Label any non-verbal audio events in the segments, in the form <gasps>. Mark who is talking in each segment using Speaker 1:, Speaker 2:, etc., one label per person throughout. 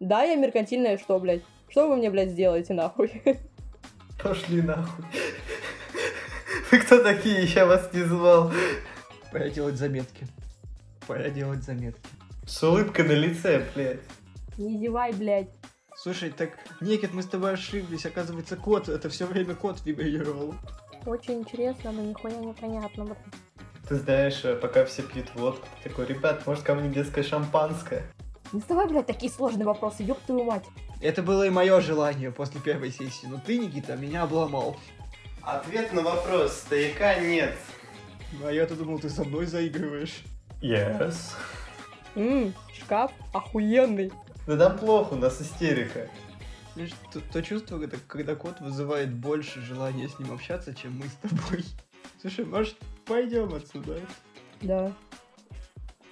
Speaker 1: Да, я меркантильная, что, блядь? Что вы мне, блядь, сделаете, нахуй? <laughs>
Speaker 2: Пошли нахуй. Вы кто такие? Я вас не звал.
Speaker 3: Пора делать заметки. Пора делать заметки.
Speaker 2: С улыбкой на лице, блядь.
Speaker 1: Не зевай, блядь.
Speaker 3: Слушай, так, Некит, мы с тобой ошиблись. Оказывается, кот, это все время кот вибрировал.
Speaker 1: Очень интересно, но нихуя непонятно, блядь.
Speaker 2: Ты знаешь, э, пока все пьют водку, ты такой, ребят, может ко мне детское шампанское?
Speaker 1: Не задавай, блядь, такие сложные вопросы, ёб твою мать.
Speaker 3: Это было и мое желание после первой сессии, но ты, Никита, меня обломал.
Speaker 2: Ответ на вопрос стояка нет.
Speaker 3: А я-то думал, ты со мной заигрываешь.
Speaker 2: Yes.
Speaker 1: Ммм, шкаф охуенный.
Speaker 2: Да нам плохо, у нас истерика.
Speaker 3: Знаешь, то, то чувство, когда, когда кот вызывает больше желания с ним общаться, чем мы с тобой. <laughs> Слушай, может, пойдем отсюда?
Speaker 1: Да.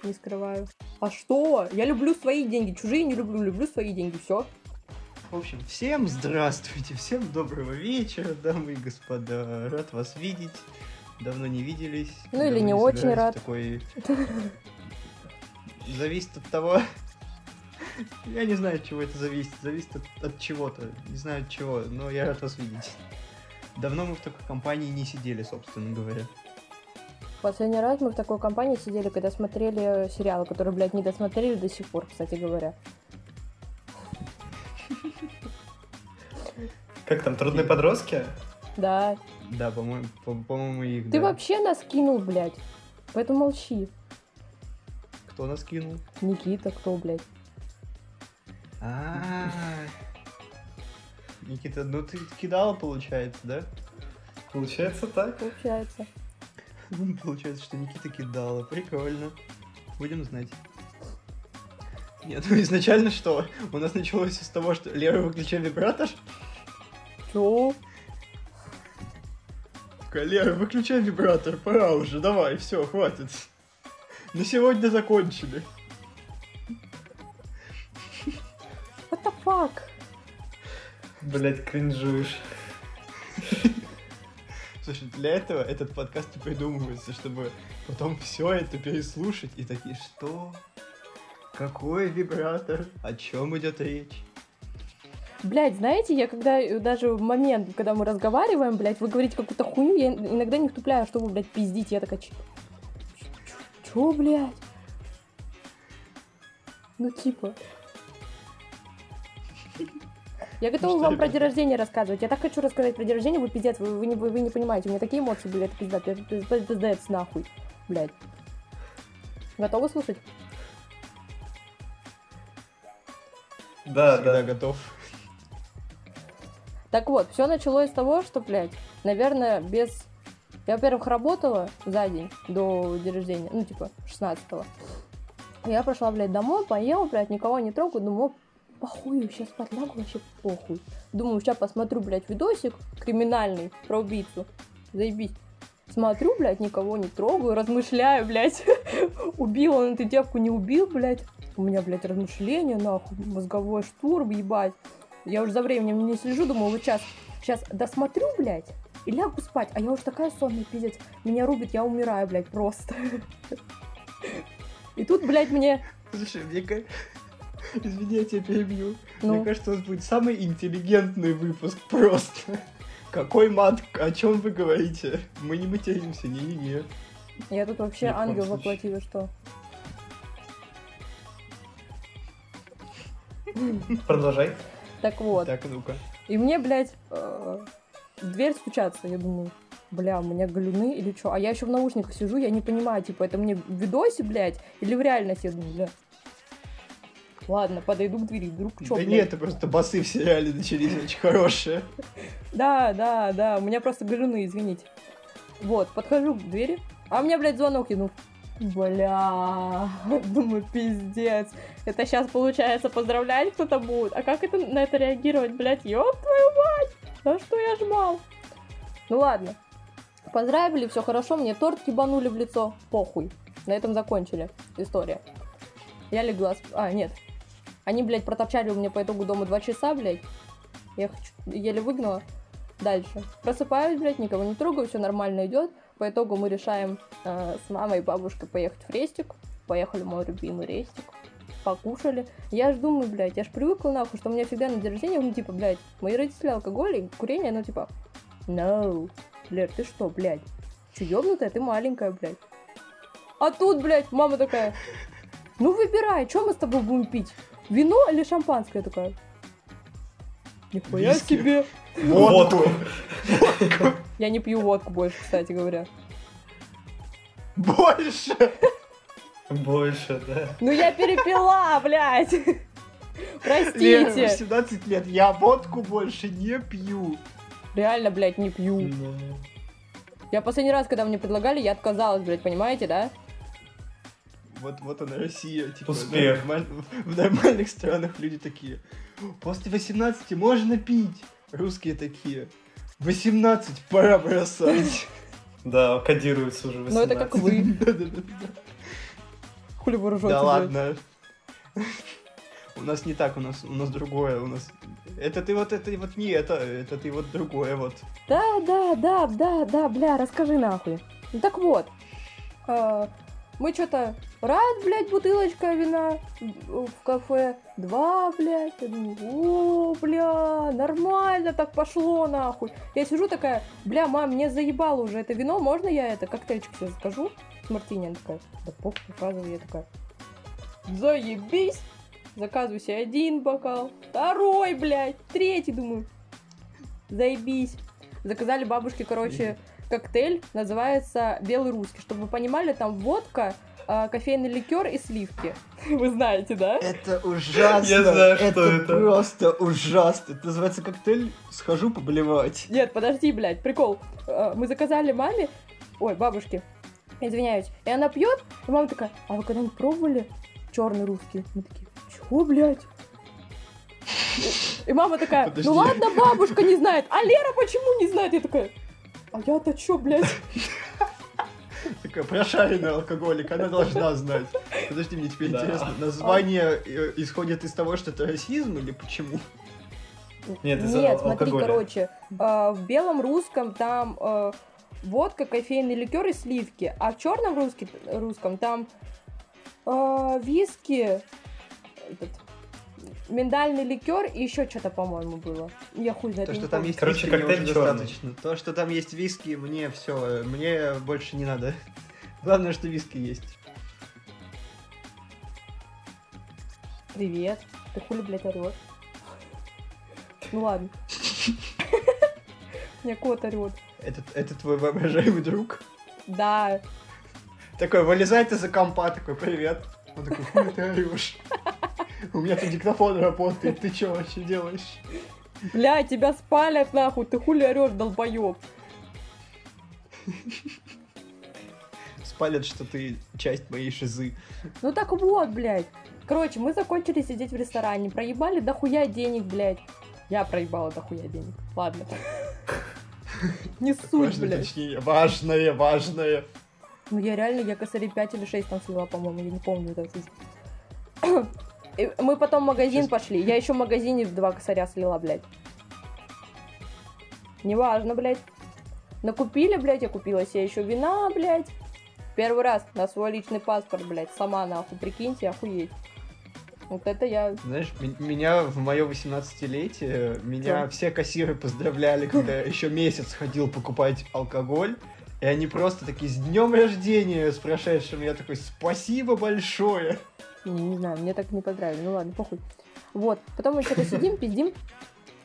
Speaker 1: Не скрываю. А что? Я люблю свои деньги. Чужие не люблю. Люблю свои деньги. Все.
Speaker 3: В общем, всем здравствуйте, всем доброго вечера, дамы и господа. Рад вас видеть. Давно не виделись.
Speaker 1: Ну или не очень рад.
Speaker 3: Такой... Зависит от того... Я не знаю, от чего это зависит. Зависит от, от чего-то. Не знаю от чего, но я рад вас видеть. Давно мы в такой компании не сидели, собственно говоря.
Speaker 1: Последний раз мы в такой компании сидели, когда смотрели сериалы, которые, блядь, не досмотрели до сих пор, кстати говоря.
Speaker 2: Как там, трудные подростки?
Speaker 1: Да.
Speaker 3: Да, по-моему, по- по-моему их,
Speaker 1: Ты
Speaker 3: да.
Speaker 1: вообще нас кинул, блядь. Поэтому молчи.
Speaker 3: Кто нас кинул?
Speaker 1: Никита, кто, блядь?
Speaker 3: А, Никита, ну ты кидала, получается, да?
Speaker 2: Получается так.
Speaker 1: Получается. <laughs>
Speaker 3: Получается, что Никита кидала. Прикольно. Будем знать. Нет, ну изначально что? У нас началось с того, что Лера выключил вибратор.
Speaker 1: Чё?
Speaker 3: Такая, Лера, выключай вибратор, пора уже, давай, все, хватит. На сегодня закончили.
Speaker 1: What the fuck?
Speaker 2: Блять, кринжуешь.
Speaker 3: Для этого этот подкаст и придумывается, чтобы потом все это переслушать и такие, что? Какой вибратор? О чем идет речь?
Speaker 1: Блядь, знаете, я когда э, даже в момент, когда мы разговариваем, блядь, вы говорите какую-то хуйню, я иногда не втупляю, что вы, блядь, пиздите. Я такая, «Чё- чё- чё, блядь? Ну, типа. Я готова
Speaker 3: что,
Speaker 1: вам про день рождения рассказывать. Я так хочу рассказать про день рождения, вы пиздец, вы, вы не, вы, вы не понимаете. У меня такие эмоции были, это пизда, пиз- пиз- пиз- пиздец нахуй, блядь. Готовы слушать?
Speaker 2: Да,
Speaker 3: Всегда
Speaker 2: да.
Speaker 3: готов.
Speaker 1: Так вот, все началось с того, что, блядь, наверное, без... Я, во-первых, работала за день до дня рождения, ну, типа, 16-го. Я пошла, блядь, домой, поела, блядь, никого не трогаю, думаю, похуй, сейчас спать лягу, вообще похуй. Думаю, сейчас посмотрю, блядь, видосик криминальный про убийцу. Заебись. Смотрю, блядь, никого не трогаю, размышляю, блядь. <laughs> Убил он эту девку, не убил, блядь. У меня, блядь, размышления, нахуй, мозговой штурм, ебать. Я уже за временем не слежу, думаю, вот сейчас, сейчас досмотрю, блядь, и лягу спать. А я уже такая сонная, пиздец. Меня рубит, я умираю, блядь, просто. <laughs> И тут, блядь, мне...
Speaker 3: Слушай, мне. Извини, я тебя перебью.
Speaker 1: Ну,
Speaker 3: Мне кажется, у нас будет самый интеллигентный выпуск просто. Какой мат? О чем вы говорите? Мы не материмся, не-не-не.
Speaker 1: я тут вообще ангел
Speaker 2: случае.
Speaker 1: воплоти, вы что?
Speaker 2: Продолжай.
Speaker 1: Так вот.
Speaker 3: Так, ну-ка.
Speaker 1: И мне, блядь, э, в дверь стучаться. Я думаю, бля, у меня галюны или что? А я еще в наушниках сижу, я не понимаю, типа, это мне в видосе, блядь, или в реальности? Я думаю, бля. Ладно, подойду к двери, вдруг что,
Speaker 3: да нет, это просто басы в сериале начались очень хорошие.
Speaker 1: Да, да, да, у меня просто галюны, извините. Вот, подхожу к двери, а у меня, блядь, звонок иду. Бля, <laughs> думаю, пиздец. Это сейчас, получается, поздравлять кто-то будет. А как это на это реагировать, блядь? Ёб твою мать! На что я жмал? Ну ладно. Поздравили, все хорошо, мне торт ебанули в лицо. Похуй. На этом закончили история. Я легла... сп- А, нет. Они, блядь, проторчали у меня по итогу дома два часа, блядь. Я их еле выгнала. Дальше. Просыпаюсь, блядь, никого не трогаю, все нормально идет. По итогу мы решаем э, с мамой и бабушкой поехать в рестик. Поехали в мой любимый рестик. покушали. Я ж думаю, блядь, я ж привыкла нахуй, что у меня всегда на день рождения, ну, типа, блядь, мои родители алкоголь и курение, ну, типа, no, Лер, ты что, блядь, че, ёбнутая, ты маленькая, блядь. А тут, блядь, мама такая, ну, выбирай, что мы с тобой будем пить? Вино или шампанское? Я такая, нихуя
Speaker 3: Виски.
Speaker 1: себе.
Speaker 3: Водку.
Speaker 1: Я не пью водку больше, кстати говоря.
Speaker 3: Больше.
Speaker 2: Больше, да.
Speaker 1: Ну, я перепила, блядь. Простите.
Speaker 3: 18 лет, я водку больше не пью.
Speaker 1: Реально, блядь, не пью.
Speaker 2: Ну,
Speaker 1: Я последний раз, когда мне предлагали, я отказалась, блядь, понимаете, да?
Speaker 3: Вот, вот она Россия. Типа,
Speaker 2: Успех.
Speaker 3: нормаль- В нормальных странах люди такие. После 18 можно пить. Русские такие. 18, пора бросать.
Speaker 2: Да, кодируется уже 18.
Speaker 1: Ну, это как вы. Хули вы
Speaker 3: Да ладно. У нас не так, у нас, у нас другое, у нас... Это ты вот, это вот не это, это ты вот другое вот.
Speaker 1: Да, да, да, да, да, бля, расскажи нахуй. Ну так вот, а, мы что-то раз, блядь, бутылочка вина в кафе, два, блядь, я думаю, о, бля, нормально так пошло, нахуй. Я сижу такая, бля, мам, мне заебало уже это вино, можно я это коктейльчик себе закажу? С мартини, она такая, да похуй, заказывай, я такая, заебись, заказываю себе один бокал, второй, блядь, третий, думаю, заебись. Заказали бабушке, короче, коктейль, называется «Белый русский». Чтобы вы понимали, там водка, а, кофейный ликер и сливки. <laughs> Вы знаете, да?
Speaker 3: Это ужасно.
Speaker 2: Я знаю, что
Speaker 3: это.
Speaker 2: это.
Speaker 3: просто ужасно. Это называется коктейль «Схожу поблевать».
Speaker 1: Нет, подожди, блядь, прикол. А, Мы заказали маме, ой, бабушке, извиняюсь, и она пьет, и мама такая, а вы когда-нибудь пробовали черный русский? Мы такие, чего, блядь? И мама такая,
Speaker 3: Подожди.
Speaker 1: ну ладно, бабушка не знает, а Лера почему не знает? Я такая, а я-то чё, блядь? <laughs>
Speaker 3: Такая прошаренная алкоголик, она должна знать. Подожди, мне теперь
Speaker 2: Да.
Speaker 3: интересно, название э, исходит из того, что это расизм или почему?
Speaker 2: Нет,
Speaker 1: Нет, смотри,
Speaker 2: алкоголя.
Speaker 1: короче, э, в белом русском там э, водка, кофейный ликер и сливки, а в черном русски- русском там э, виски, этот, миндальный ликер и еще что-то, по-моему, было. Я хуй знает.
Speaker 3: То, что
Speaker 1: не
Speaker 3: там
Speaker 1: помню.
Speaker 3: есть
Speaker 2: Короче,
Speaker 3: виски, мне
Speaker 2: коктейль
Speaker 3: достаточно. То, что там есть виски, мне все, мне больше не надо. <laughs> Главное, что виски есть.
Speaker 1: Привет. Ты хули, блядь, орешь? Ну ладно. У <laughs> меня кот орет.
Speaker 3: Это, это твой воображаемый друг?
Speaker 1: Да,
Speaker 3: Такой, вылезает из-за компа, такой, привет. Он такой, хуй ты орешь? У меня тут диктофон работает, ты что вообще делаешь?
Speaker 1: бля, тебя спалят нахуй, ты хули орешь, долбоеб.
Speaker 3: Спалят, что ты часть моей шизы.
Speaker 1: Ну так вот, блядь. Короче, мы закончили сидеть в ресторане, проебали дохуя денег, блядь. Я проебала дохуя денег. Ладно. <laughs> Не суть, блядь.
Speaker 3: Важное, важное.
Speaker 1: Ну я реально, я косарей 5 или 6 там слила, по-моему, я не помню. Мы потом в магазин
Speaker 3: Сейчас-
Speaker 1: пошли. Я еще в магазине два косаря слила, блядь. Неважно, блядь. Накупили, блядь, я купила себе еще вина, блядь. Первый раз на свой личный паспорт, блядь, сама нахуй, прикиньте, охуеть. Вот это я...
Speaker 3: Знаешь, меня в мое 18-летие, меня
Speaker 1: Чё?
Speaker 3: все кассиры поздравляли, когда я еще месяц ходил покупать алкоголь. И они просто такие, с днем рождения, с прошедшим. Я такой, спасибо большое.
Speaker 1: Не, не знаю, мне так не поздравили. Ну ладно, похуй. Вот, потом мы что-то сидим, пиздим.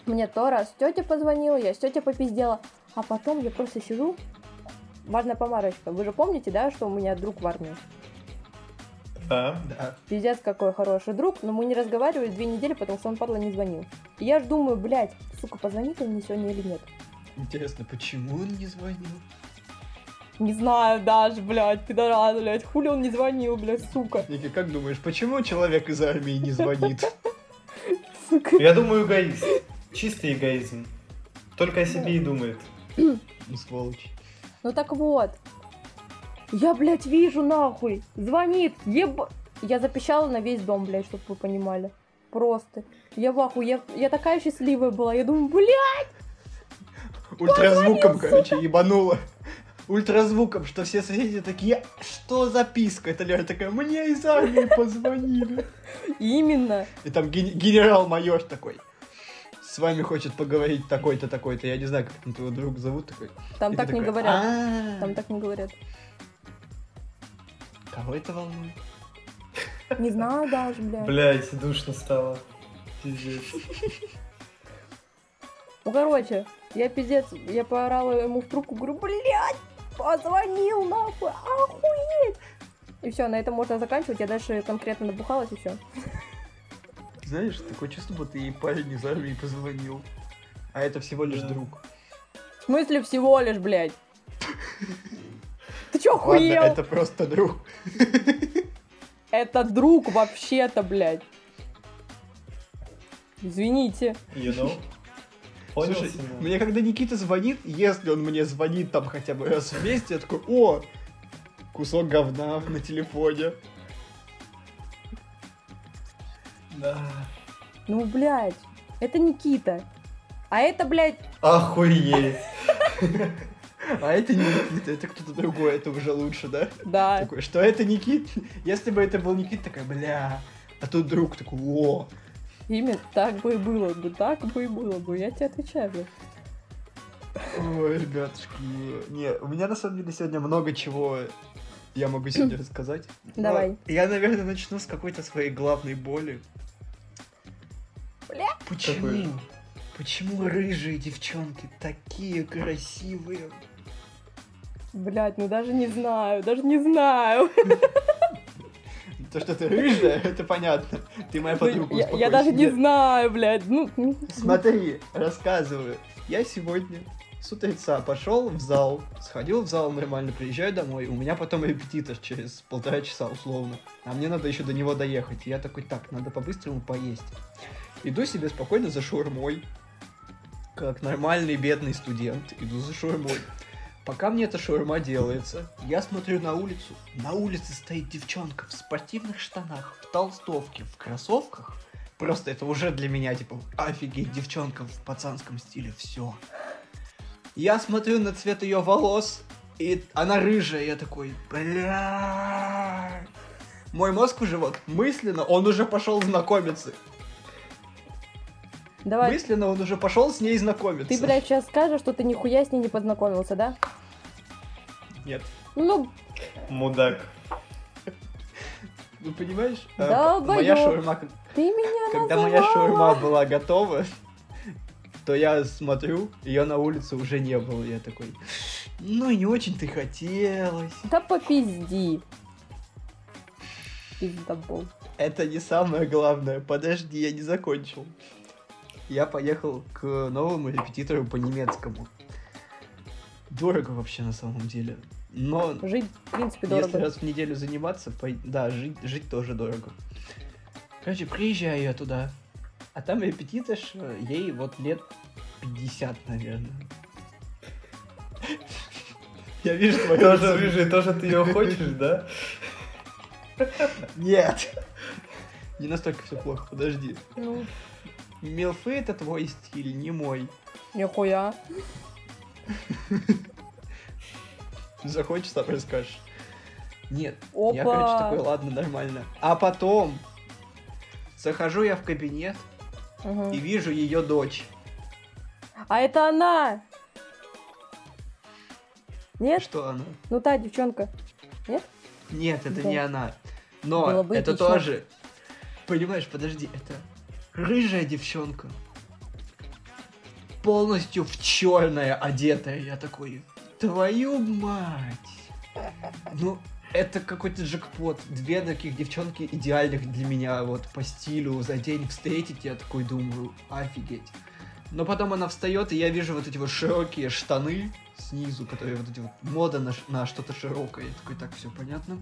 Speaker 1: Мне то раз тетя позвонила, я с тетей попиздела. А потом я просто сижу. Важная помарочка. Вы же помните, да, что у меня друг в армии?
Speaker 2: Да.
Speaker 3: Да.
Speaker 1: Пиздец, какой хороший друг, но мы не разговаривали две недели, потому что он, падла, не звонил. И я ж думаю, блядь, сука, позвонит он мне сегодня или нет?
Speaker 3: Интересно, почему он не звонил?
Speaker 1: Не знаю даже, блядь, пидорас, блядь, хули он не звонил, блядь, сука.
Speaker 3: Ники, как думаешь, почему человек из армии не звонит?
Speaker 1: сука.
Speaker 2: Я думаю, эгоист. Чистый эгоизм. Только о себе и думает.
Speaker 3: Ну, сволочь.
Speaker 1: Ну так вот. Я, блядь, вижу нахуй. Звонит. Еб... Я запищала на весь дом, блядь, чтобы вы понимали. Просто. Я в ахуе. Я, я такая счастливая была. Я думаю, блядь,
Speaker 3: Ультразвуком, короче, ебануло. Ультразвуком, что все соседи такие, что записка? Это Лера такая, мне из армии позвонили.
Speaker 1: Именно.
Speaker 3: И там ген- генерал-майор такой, с вами хочет поговорить такой-то, такой-то. Я не знаю, как там твоего друга зовут такой.
Speaker 1: Там так не говорят.
Speaker 3: «А,
Speaker 1: Там так не говорят.
Speaker 3: Кого это волнует?
Speaker 1: Не знаю даже, блядь.
Speaker 2: Блять, душно стало. Пиздец.
Speaker 1: Ну, короче, я пиздец, я поорала ему в трубку, говорю, блядь, позвонил нахуй, охуеть. И все, на этом можно заканчивать, я дальше конкретно набухалась и все.
Speaker 3: Знаешь, такое чувство, будто ей парень из армии позвонил. А это всего лишь
Speaker 2: Да.
Speaker 3: друг.
Speaker 1: В смысле всего лишь, блядь? Ты чё
Speaker 3: Ладно,
Speaker 1: охуел?
Speaker 3: это просто друг.
Speaker 1: Это друг вообще-то, блядь. Извините.
Speaker 2: You know? Понял,
Speaker 3: Слушай,
Speaker 2: Семен?
Speaker 3: мне когда Никита звонит, если он мне звонит там хотя бы раз в месяц, я такой, о, кусок говна на телефоне.
Speaker 2: Да.
Speaker 1: Ну, блядь, это Никита. А это, блядь,
Speaker 2: Охуеть.
Speaker 3: А это не Никита, это кто-то другой, это уже лучше, да?
Speaker 1: да.
Speaker 3: Такой, что это Никит? Если бы это был Никит, такая, бля. А тут друг такой, о.
Speaker 1: Имя так бы и было бы, так бы и было бы, я тебе отвечаю, блядь.
Speaker 3: Ой, ребятушки. Не, у меня на самом деле сегодня много чего я могу сегодня <clears throat> рассказать. Но
Speaker 1: Давай.
Speaker 3: Я, наверное, начну с какой-то своей главной боли.
Speaker 1: Бля.
Speaker 3: Почему?
Speaker 2: Какой?
Speaker 3: Почему рыжие девчонки такие красивые?
Speaker 1: Блядь, ну даже не знаю, даже не знаю. <laughs>
Speaker 3: То, что ты рыжая, <laughs> это понятно. Ты моя подруга,
Speaker 1: Ну, я, я
Speaker 3: успокойся.
Speaker 1: даже не знаю, блядь. Ну, ну,
Speaker 3: Смотри, рассказываю. Я сегодня с утреца пошел в зал, сходил в зал нормально, приезжаю домой, у меня потом репетитор через полтора часа условно, а мне надо еще до него доехать. И я такой, так, надо по-быстрому поесть. Иду себе спокойно за шаурмой, как нормальный бедный студент, иду за шаурмой. Пока мне эта шаурма делается, я смотрю на улицу. На улице стоит девчонка в спортивных штанах, в толстовке, в кроссовках. Просто это уже для меня, типа, офигеть, девчонка в пацанском стиле, все. Я смотрю на цвет ее волос, и она рыжая, я такой, бля. Мой мозг уже вот мысленно, он уже пошел знакомиться.
Speaker 1: Давай.
Speaker 3: Мысленно он уже пошел с ней знакомиться.
Speaker 1: Ты, блядь, сейчас скажешь, что ты нихуя с ней не познакомился, да?
Speaker 3: Нет.
Speaker 1: Ну,
Speaker 2: Мудак.
Speaker 3: Ну, понимаешь? э,
Speaker 1: Долбоёб.
Speaker 3: моя шаурма,
Speaker 1: ты меня
Speaker 3: когда
Speaker 1: называла.
Speaker 3: моя шаурма была готова, то я смотрю, ее на улице уже не было. Я такой, ну, и не очень-то хотелось.
Speaker 1: Да попизди. Пиздобол.
Speaker 3: Это не самое главное. Подожди, я не закончил. Я поехал к новому репетитору по немецкому. Дорого вообще на самом деле. Но
Speaker 1: Жить, в принципе,
Speaker 3: если
Speaker 1: дорого.
Speaker 3: раз в неделю заниматься, пой- да, жить, жить тоже дорого. Короче, приезжаю я туда. А там репетиторша, ей вот лет 50, наверное. <laughs> Я вижу твою
Speaker 2: Тоже рыжий, тоже ты ее хочешь, да?
Speaker 3: Нет. Не настолько все плохо, подожди.
Speaker 1: Ну,
Speaker 3: Милфы это твой стиль, не мой.
Speaker 1: нихуя.
Speaker 3: Захочешь, сам расскажешь. Нет.
Speaker 1: Опа.
Speaker 3: Я, короче, такой, ладно, нормально. А потом захожу я в кабинет
Speaker 1: Мгм.
Speaker 3: и вижу ее дочь.
Speaker 1: А это она! Нет?
Speaker 3: Что она?
Speaker 1: Ну та девчонка.
Speaker 3: Нет, это
Speaker 1: Да.
Speaker 3: не она. Но это тоже... Понимаешь, подожди, это рыжая девчонка. Полностью в черное одетая. Я такой, твою мать. Ну, это какой-то джекпот. Две таких девчонки идеальных для меня вот по стилю за день встретить. Я такой думаю, офигеть. Но потом она встает, и я вижу вот эти вот широкие штаны снизу, которые вот эти вот мода на, на что-то широкое. Я такой, так, все понятно.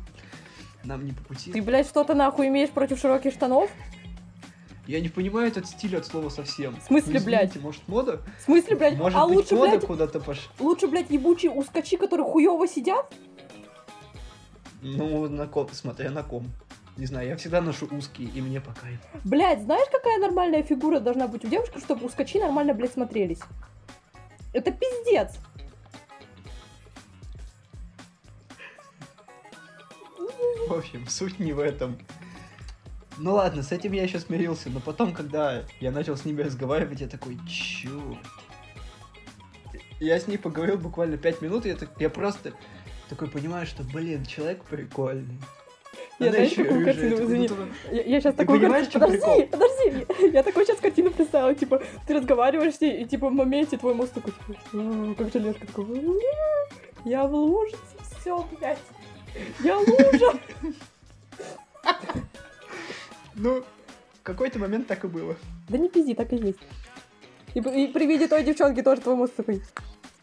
Speaker 3: Нам не по пути.
Speaker 1: Ты, блядь, что-то нахуй имеешь против широких штанов?
Speaker 3: Я не понимаю этот стиль от слова совсем.
Speaker 1: В смысле,
Speaker 3: ну, извините,
Speaker 1: блядь?
Speaker 3: Может, мода?
Speaker 1: В смысле, блядь?
Speaker 3: Может,
Speaker 1: а лучше,
Speaker 3: мода
Speaker 1: блядь,
Speaker 3: куда-то пошла?
Speaker 1: Лучше, блядь, ебучие ускачи, которые хуево сидят?
Speaker 3: Ну, на ком, смотря на ком. Не знаю, я всегда ношу узкие, и мне пока
Speaker 1: Блядь, знаешь, какая нормальная фигура должна быть у девушки, чтобы ускачи нормально, блядь, смотрелись? Это пиздец.
Speaker 3: В общем, суть не в этом. Ну ладно, с этим я еще смирился, но потом, когда я начал с ними разговаривать, я такой, чё? Я с ней поговорил буквально пять минут, и я, так, я просто такой понимаю, что, блин, человек прикольный.
Speaker 1: Я знаешь,
Speaker 3: ещё и
Speaker 1: какую картину,
Speaker 3: это
Speaker 1: извини.
Speaker 3: круто.
Speaker 1: Я, я сейчас
Speaker 3: Ты
Speaker 1: такую картину...
Speaker 3: в чём
Speaker 1: Подожди, подожди. Я такую сейчас картину представила, типа, ты разговариваешь с ней, и типа в моменте твой мозг такой, типа, «М, как железка, такой, «М, я в лужице, все, блядь. Я лужа.
Speaker 3: Ну, в какой-то момент так и было.
Speaker 1: Да не пизди, так и есть. И, и при виде той девчонки тоже твой мозг такой,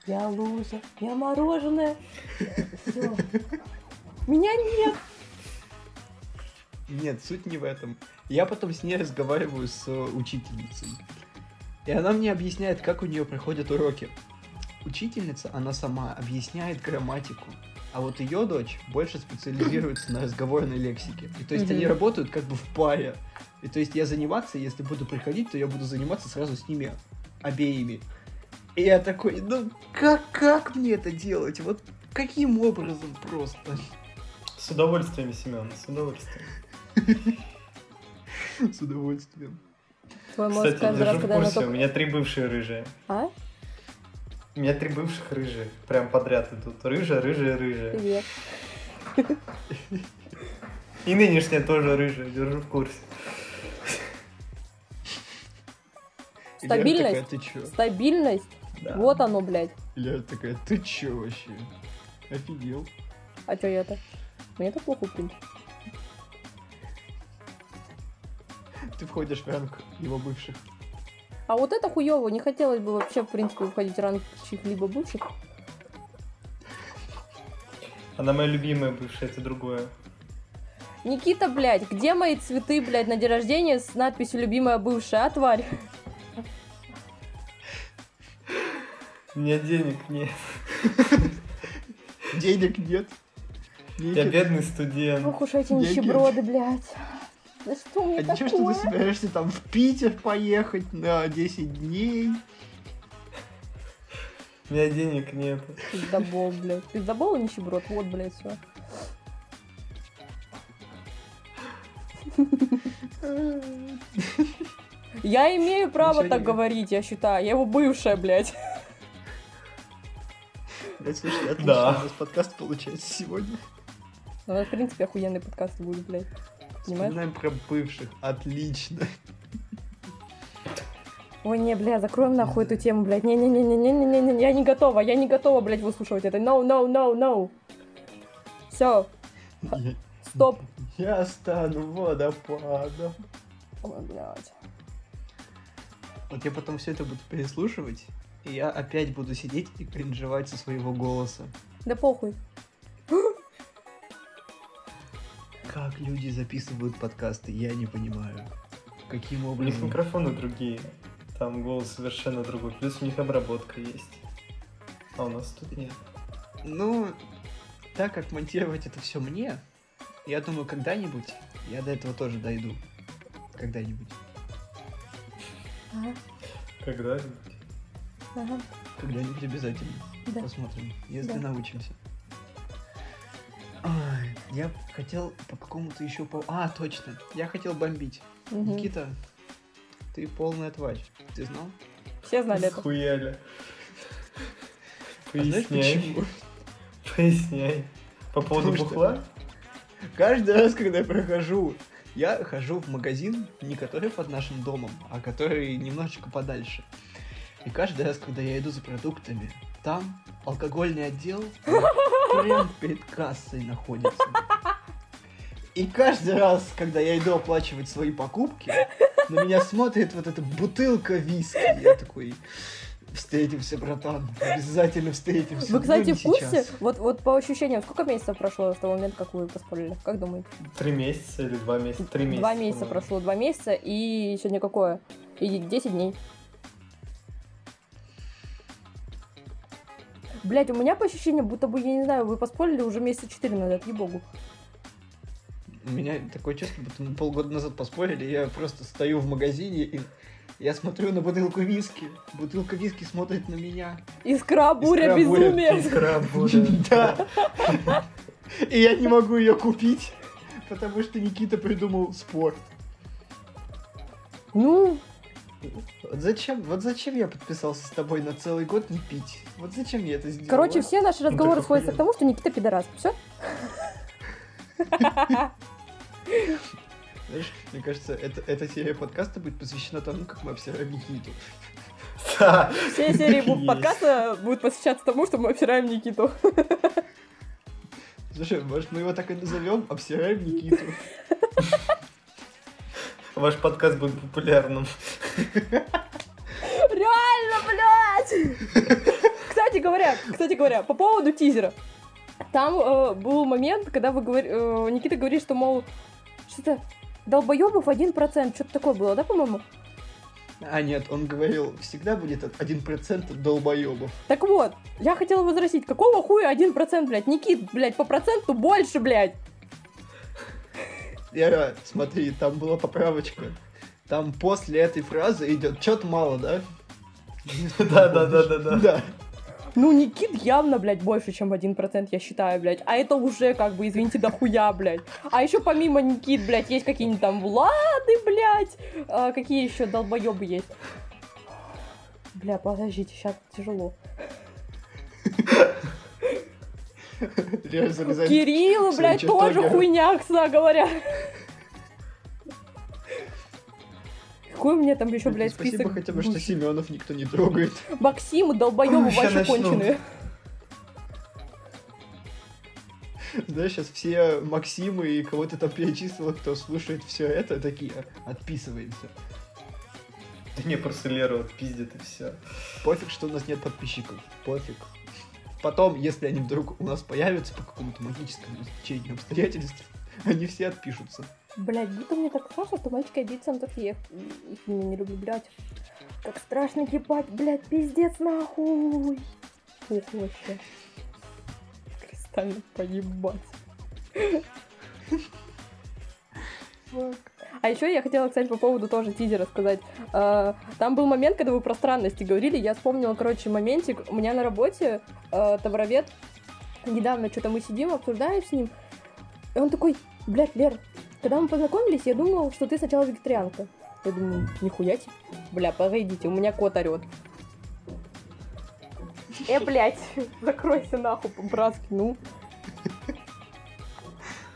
Speaker 1: я лужа, я мороженое. Все. Меня нет.
Speaker 3: Нет, суть не в этом. Я потом с ней разговариваю с э, учительницей. И она мне объясняет, как у нее проходят уроки. Учительница, она сама объясняет грамматику. А вот ее дочь больше специализируется на разговорной лексике. И то есть они работают как бы в паре. И то есть я заниматься, если буду приходить, то я буду заниматься сразу с ними обеими. И я такой, ну как, как мне это делать? Вот каким образом просто?
Speaker 2: С удовольствием, Семен, с удовольствием.
Speaker 3: С удовольствием.
Speaker 1: Твой мозг
Speaker 2: Кстати, держу в курсе, у меня три бывшие рыжие.
Speaker 1: А?
Speaker 2: У меня три бывших рыжие. Прям подряд идут. Рыжая, рыжая, рыжая.
Speaker 1: Привет.
Speaker 2: И нынешняя тоже рыжая, держу в курсе.
Speaker 1: Стабильность.
Speaker 3: такая, ты чё?
Speaker 1: Стабильность.
Speaker 2: Да.
Speaker 1: Вот оно, блядь.
Speaker 3: И Лера такая, ты чё вообще? Офигел.
Speaker 1: А чё я-то? Мне так плохо, в принципе.
Speaker 3: Ты входишь в ранг его бывших.
Speaker 1: А вот это хуёво. Не хотелось бы вообще, в принципе, входить в ранг чьих-либо бывших.
Speaker 2: Она моя любимая бывшая, это другое.
Speaker 1: Никита, блядь, где мои цветы, блядь, на день рождения с надписью «Любимая бывшая», а, тварь?
Speaker 2: У меня денег нет.
Speaker 3: Денег нет.
Speaker 2: Я бедный студент.
Speaker 1: Ох уж эти нищеброды, блядь. Да что мне
Speaker 3: А ничего, что
Speaker 1: такое?
Speaker 3: ты собираешься там в Питер поехать на 10 дней?
Speaker 2: У меня денег нет.
Speaker 1: Пиздобол, блядь. Пиздобол и нищеброд, вот, блядь, все. Я имею право
Speaker 3: Ничего
Speaker 1: так говорить, я считаю. Я его бывшая, блядь.
Speaker 3: Это слушай, отлично,
Speaker 2: Да.
Speaker 3: у нас подкаст получается сегодня.
Speaker 1: Ну, в принципе, охуенный подкаст будет, блядь. Понимаешь?
Speaker 3: Вспоминаем про бывших. Отлично.
Speaker 1: Ой, не, бля, закроем нахуй эту тему, блядь. Не-не-не-не-не-не-не, я не готова, я не готова, блядь, выслушивать это. No, no, no, no. Все, стоп.
Speaker 3: Я стану водопадом.
Speaker 1: Ой, блядь.
Speaker 3: Вот я потом все это буду переслушивать, и я опять буду сидеть и кринжевать со своего голоса.
Speaker 1: Да похуй.
Speaker 3: Как люди записывают подкасты, я не понимаю. Каким
Speaker 2: У них
Speaker 3: образом?
Speaker 2: микрофоны другие. Там голос совершенно другой. Плюс у них обработка есть. А у нас тут нет.
Speaker 3: Ну, так как монтировать это все мне, я думаю, когда-нибудь я до этого тоже дойду. Когда-нибудь.
Speaker 1: Ага,
Speaker 2: Когда-нибудь.
Speaker 1: ага,
Speaker 3: Когда-нибудь обязательно.
Speaker 1: да.
Speaker 3: Посмотрим, если
Speaker 1: Да.
Speaker 3: научимся. Я хотел по какому-то еще по... А, точно. Я хотел бомбить.
Speaker 1: Мгм.
Speaker 3: Никита, ты полная тварь. Ты знал?
Speaker 1: Все знали это.
Speaker 2: Схуяли.
Speaker 3: А знаешь
Speaker 2: Поясняй.
Speaker 3: почему?
Speaker 2: Поясняй. По поводу
Speaker 3: Потому что-
Speaker 2: бухла?
Speaker 3: Каждый раз, когда я прохожу, я хожу в магазин, не который под нашим домом, а который немножечко подальше. И каждый раз, когда я иду за продуктами, там алкогольный отдел <laughs> прям перед кассой находится. И каждый раз, когда я иду оплачивать свои покупки, на меня смотрит вот эта бутылка виски. Я такой, встретимся, братан, обязательно встретимся.
Speaker 1: Вы, кстати, в курсе?
Speaker 3: сейчас».
Speaker 1: Вот, вот по ощущениям, сколько месяцев прошло с того момента, как вы поспорили? Как думаете?
Speaker 2: Три месяца или два месяца? Три месяца.
Speaker 1: Два месяца прошло, два месяца, и сегодня какое? И 10 дней. Блять, у меня по ощущениям, будто бы, я не знаю, вы поспорили уже месяца 4 назад, ей-богу.
Speaker 3: У меня такое чувство, будто мы полгода назад поспорили, я просто стою в магазине и я смотрю на бутылку виски. Бутылка виски смотрит на меня.
Speaker 1: Искра, буря,
Speaker 3: Искра, буря,
Speaker 1: безумие.
Speaker 2: Искра, буря. <laughs>
Speaker 3: Да. <laughs> И я не могу ее купить. Потому что Никита придумал спорт.
Speaker 1: Ну,
Speaker 3: зачем, вот зачем я подписался с тобой на целый год не пить? Вот зачем я это сделал?
Speaker 1: короче, все наши
Speaker 2: Ну,
Speaker 1: разговоры
Speaker 2: так
Speaker 1: сводятся к тому, что Никита пидорас. Все?
Speaker 3: Знаешь, мне кажется, это, эта серия подкаста будет посвящена тому, как мы обсираем Никиту.
Speaker 2: Да.
Speaker 1: Все серии подкаста будут посвящаться тому, что мы обсираем Никиту.
Speaker 3: Слушай, может, мы его так и назовем? Обсираем Никиту. <laughs>
Speaker 2: Ваш подкаст будет популярным.
Speaker 1: Реально, блядь! Кстати говоря, кстати говоря, по поводу тизера. Там э, был момент, когда вы говори, э, Никита говорит, что, мол, что-то долбоебов 1%, что-то такое было, да, по-моему?
Speaker 3: А нет, он говорил, всегда будет 1% долбоебов.
Speaker 1: Так вот, я хотела возразить, какого хуя 1%, блядь? Никит, блядь, по проценту больше, блядь.
Speaker 3: Лера, смотри, там была поправочка. Там после этой фразы идет что-то мало, да? <laughs>
Speaker 2: Да-да-да-да-да.
Speaker 3: Да.
Speaker 1: Ну, Никит явно, блядь, больше, чем 1%, я считаю, блядь. А это уже, как бы, извините, дохуя, блядь. А еще помимо Никит, блядь, есть какие-нибудь там Влады, блядь. А, какие еще долбоебы есть? Бля, подождите, сейчас тяжело. <laughs> Кириллу, блядь, тоже хуйня, кстати говоря. Какой у меня там еще, блядь,
Speaker 3: Спасибо
Speaker 1: список?
Speaker 3: хотя бы, что? Семенов никто не трогает.
Speaker 2: Ща
Speaker 1: вообще
Speaker 2: начну.
Speaker 1: конченые.
Speaker 3: Знаешь, сейчас все Максимы и кого ты там перечислила, кто слушает все это, такие отписывается.
Speaker 2: Да не, просто Леру вот пиздит и все.
Speaker 3: Пофиг, что у нас нет подписчиков. Пофиг. Потом, если они вдруг у нас появятся по какому-то магическому стечению обстоятельств, они все отпишутся.
Speaker 1: Блядь, будто мне так страшно, что мальчики 9 я их, их не, не люблю, блядь. Как страшно ебать, блядь, пиздец нахуй. Фух, вообще. Кристально поебать. А еще я хотела, кстати, по поводу тоже тизера сказать. Э, Там был момент, когда вы про странности говорили. Я вспомнила, короче, моментик. У меня на работе э, товаровед. Недавно что-то мы сидим, обсуждаем с ним. И он такой, блядь, Лер, когда мы познакомились, я думал, что ты сначала вегетарианка. Я думаю, нихуя тебе. Бля, погодите, у меня кот орет. Э, блядь, закройся нахуй по-братски, ну.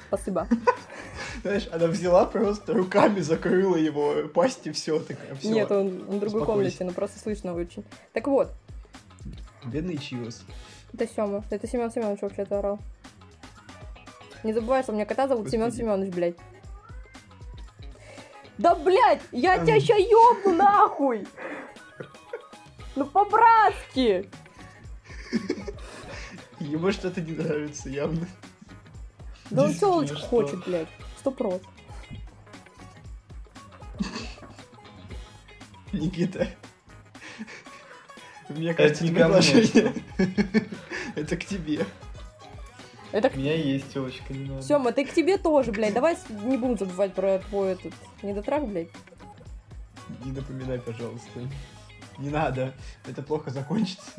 Speaker 1: Спасибо.
Speaker 3: Знаешь, она взяла просто руками закрыла его пасть и все такая. Все.
Speaker 1: Нет, он, он в другой комнате, но просто слышно очень. Так вот,
Speaker 3: Бедный Чиос.
Speaker 1: это Сёма. Это Семен Семенович вообще-то орал. Не забывай, что у меня кота зовут Семен. Семенович, блядь. Да, блядь, я тебя ща ёбну нахуй! Ну, по-братски!
Speaker 3: Ему что-то не нравится, явно.
Speaker 1: Да он телочку хочет, блядь. Сто прос.
Speaker 3: Никита. Мне
Speaker 2: Это
Speaker 3: кажется,
Speaker 2: не
Speaker 3: это
Speaker 2: ко мне.
Speaker 3: предложение. Это к тебе.
Speaker 1: Это
Speaker 2: У меня есть телочка, не надо.
Speaker 1: Сёма, ты к тебе тоже, блядь. Давай не будем забывать про твой этот недотрак, блядь.
Speaker 3: Не напоминай, пожалуйста. Не надо. Это плохо закончится.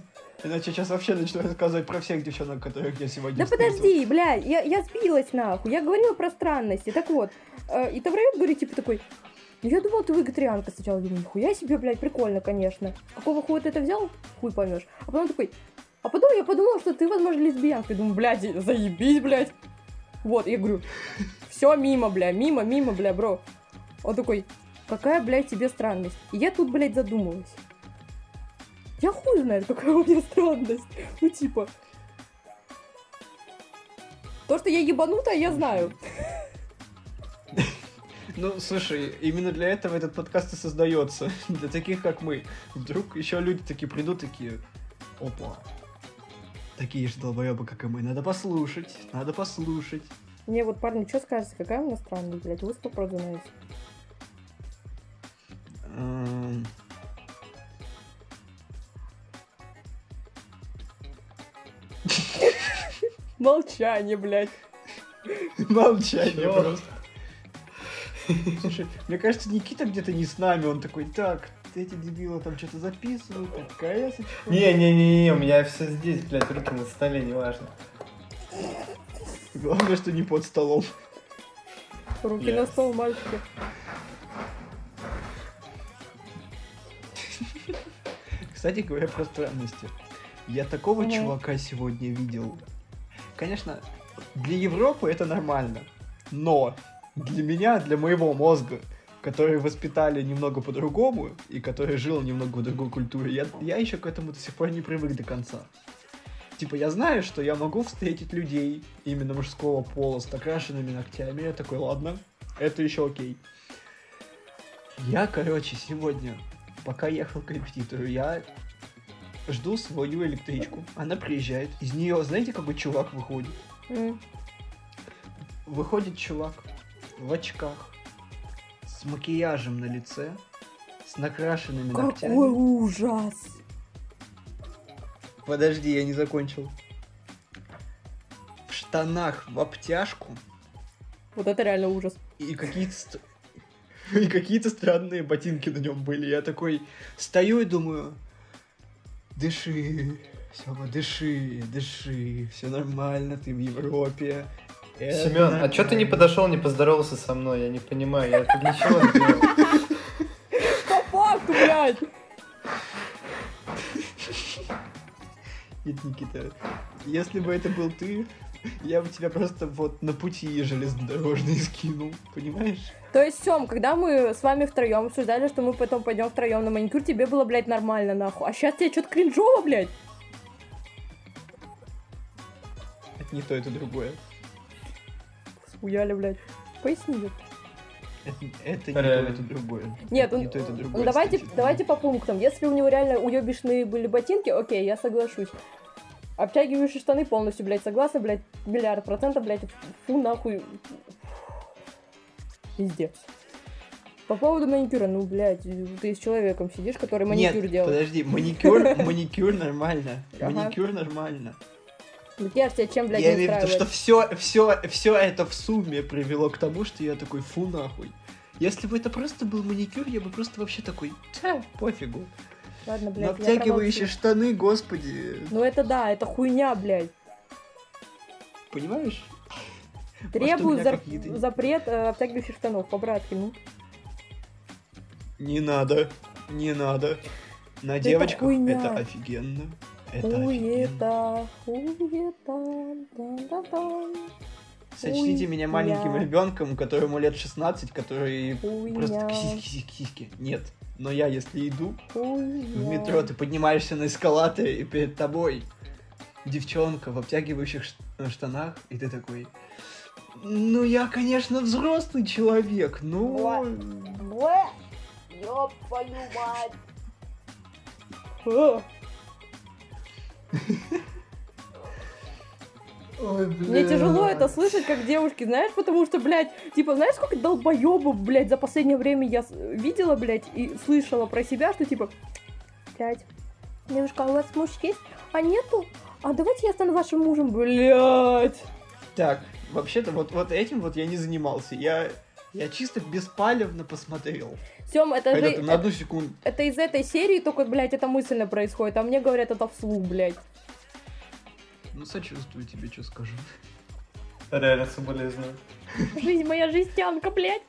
Speaker 3: Иначе сейчас вообще начну рассказывать про всех девчонок, которых я сегодня
Speaker 1: Да
Speaker 3: встретил.
Speaker 1: подожди, блядь, я, я сбилась нахуй. Я говорила про странности. Так вот, э, и Тавровед говорит, типа такой, «Ну, я думал, ты вегетарианка сначала. Я думаю, нихуя себе, блядь, прикольно, конечно. Какого хуя ты это взял? Хуй поймешь. А потом такой, а потом я подумала, что ты, возможно, лесбиянка. Я думаю, блядь, заебись, блядь. Вот, я говорю, все мимо, бля, мимо, мимо, бля, бро. Он такой, какая, блядь, тебе странность? И я тут, блядь, задумалась. Я хуй знает, какая у меня странность. Ну, типа, то, что я ебанутая, я знаю.
Speaker 3: Ну, слушай, именно для этого этот подкаст и создается. Для таких, как мы. Вдруг еще люди такие придут, такие, опа, такие же долбоебы, как и мы. Надо послушать, надо послушать.
Speaker 1: Мне вот, парни, что скажете, какая у меня странность, блядь, вы сто процентов Молчание, блядь.
Speaker 3: Молчание
Speaker 2: Чё?
Speaker 3: просто. Слушай, мне кажется, Никита где-то не с нами, он такой, так, эти дебилы там что-то записывают, такая эсочка».
Speaker 2: Не-не-не, у меня все здесь, блядь, руки на столе, неважно.
Speaker 3: Главное, что не под столом.
Speaker 1: Руки на
Speaker 2: Yes.
Speaker 1: стол, мальчики.
Speaker 3: Кстати говоря про странности. Я такого
Speaker 1: Мгм.
Speaker 3: чувака сегодня видел. Конечно, для Европы это нормально. Но для меня, для моего мозга, который воспитали немного по-другому и который жил немного в другой культуре, я, я еще к этому до сих пор не привык до конца. Типа, я знаю, что я могу встретить людей именно мужского пола с накрашенными ногтями. Я такой, ладно, это еще окей. Я, короче, сегодня, пока ехал к репетитору, я жду свою электричку. Она приезжает. Из нее, знаете, какой чувак выходит? Выходит чувак в очках, с макияжем на лице, с накрашенными
Speaker 1: Какой
Speaker 3: ногтями.
Speaker 1: ужас!
Speaker 3: Подожди, я не закончил. В штанах в обтяжку
Speaker 1: Вот это реально ужас.
Speaker 3: и какие-то <laughs> и какие-то странные ботинки на нем были. Я такой стою и думаю, дыши, Сёма, дыши, дыши, все нормально, ты в Европе. это
Speaker 2: Семен, а чё ты не
Speaker 3: нормально».
Speaker 2: подошел, не поздоровался со мной? Я не понимаю, я тут ничего не делал.
Speaker 1: По факту, блядь!
Speaker 3: Нет, Никита, если бы это был ты, я бы тебя просто вот на пути железнодорожный скинул, понимаешь?
Speaker 1: То есть, Сем, когда мы с вами втроем обсуждали, что мы потом пойдем втроем на маникюр, тебе было, блядь, нормально, нахуй. А сейчас тебе что-то кринжово, блядь.
Speaker 3: Это не то, это другое.
Speaker 1: Схуяли, блядь. Поясни, блядь.
Speaker 3: Это, это не то,
Speaker 2: Реально.
Speaker 3: это другое.
Speaker 1: Нет,
Speaker 3: Это
Speaker 1: он-
Speaker 3: не то, это
Speaker 1: ну,
Speaker 3: другое.
Speaker 1: давайте,
Speaker 3: кстати.
Speaker 1: давайте по пунктам. Если у него реально уебищные были ботинки, окей, я соглашусь. Обтягивающие штаны полностью, блядь, согласна, блядь, миллиард процентов, блядь, фу, нахуй. Пиздец. По поводу маникюра, ну, блядь, ты с человеком сидишь, который маникюр
Speaker 3: Нет,
Speaker 1: делает.
Speaker 3: подожди, маникюр, <laughs> маникюр нормально. Маникюр нормально.
Speaker 1: Макияж тебя чем, блядь,
Speaker 3: я имею в виду, что все, все, все это в сумме привело к тому, что я такой, фу нахуй. Если бы это просто был маникюр, я бы просто вообще такой, «Тя, пофигу.
Speaker 1: Ладно,
Speaker 3: Но
Speaker 1: блядь,
Speaker 3: обтягивающие штаны, господи,
Speaker 1: Ну это да, это хуйня, блядь.
Speaker 3: понимаешь?
Speaker 1: Требую зар- запрет э, обтягивающих штанов, по-братски, ну.
Speaker 3: Не надо, не надо. На
Speaker 1: Это
Speaker 3: девочках
Speaker 1: хуйня.
Speaker 3: это офигенно. Это офигенно.
Speaker 1: Хуета, хуета, да-да-да.
Speaker 3: Сочтите меня маленьким
Speaker 1: Хуйня.
Speaker 3: ребенком, которому лет 16, который просто
Speaker 1: Хуйня,
Speaker 3: сиськи, сиськи. Нет. Но я, если иду в
Speaker 1: хуйня.
Speaker 3: метро, ты поднимаешься на эскалаторе, и перед тобой девчонка в обтягивающих э, штанах, и ты такой... Ну, я, конечно, взрослый человек, но...
Speaker 1: Ёб твою мать. <laughs> <laughs>
Speaker 2: Ой,
Speaker 1: Мне тяжело это слышать, как девушки, знаешь, потому что, блядь, типа, знаешь, сколько долбоебов, блядь, за последнее время я видела, блядь, и слышала про себя, что, типа, блядь, девушка, а у вас муж есть? А нету? А давайте я стану вашим мужем, блядь.
Speaker 3: Так, вообще-то вот, вот этим вот я не занимался. Я, я чисто беспалевно посмотрел.
Speaker 1: Сем, это
Speaker 3: Когда
Speaker 1: же...
Speaker 3: ты на одну секунду...
Speaker 1: Это из этой серии только, блядь, это мысленно происходит, а мне говорят это вслух, блядь.
Speaker 3: Ну, сочувствую тебе, что скажу.
Speaker 2: Реально соболезную.
Speaker 1: Жизнь моя жестянка, блядь.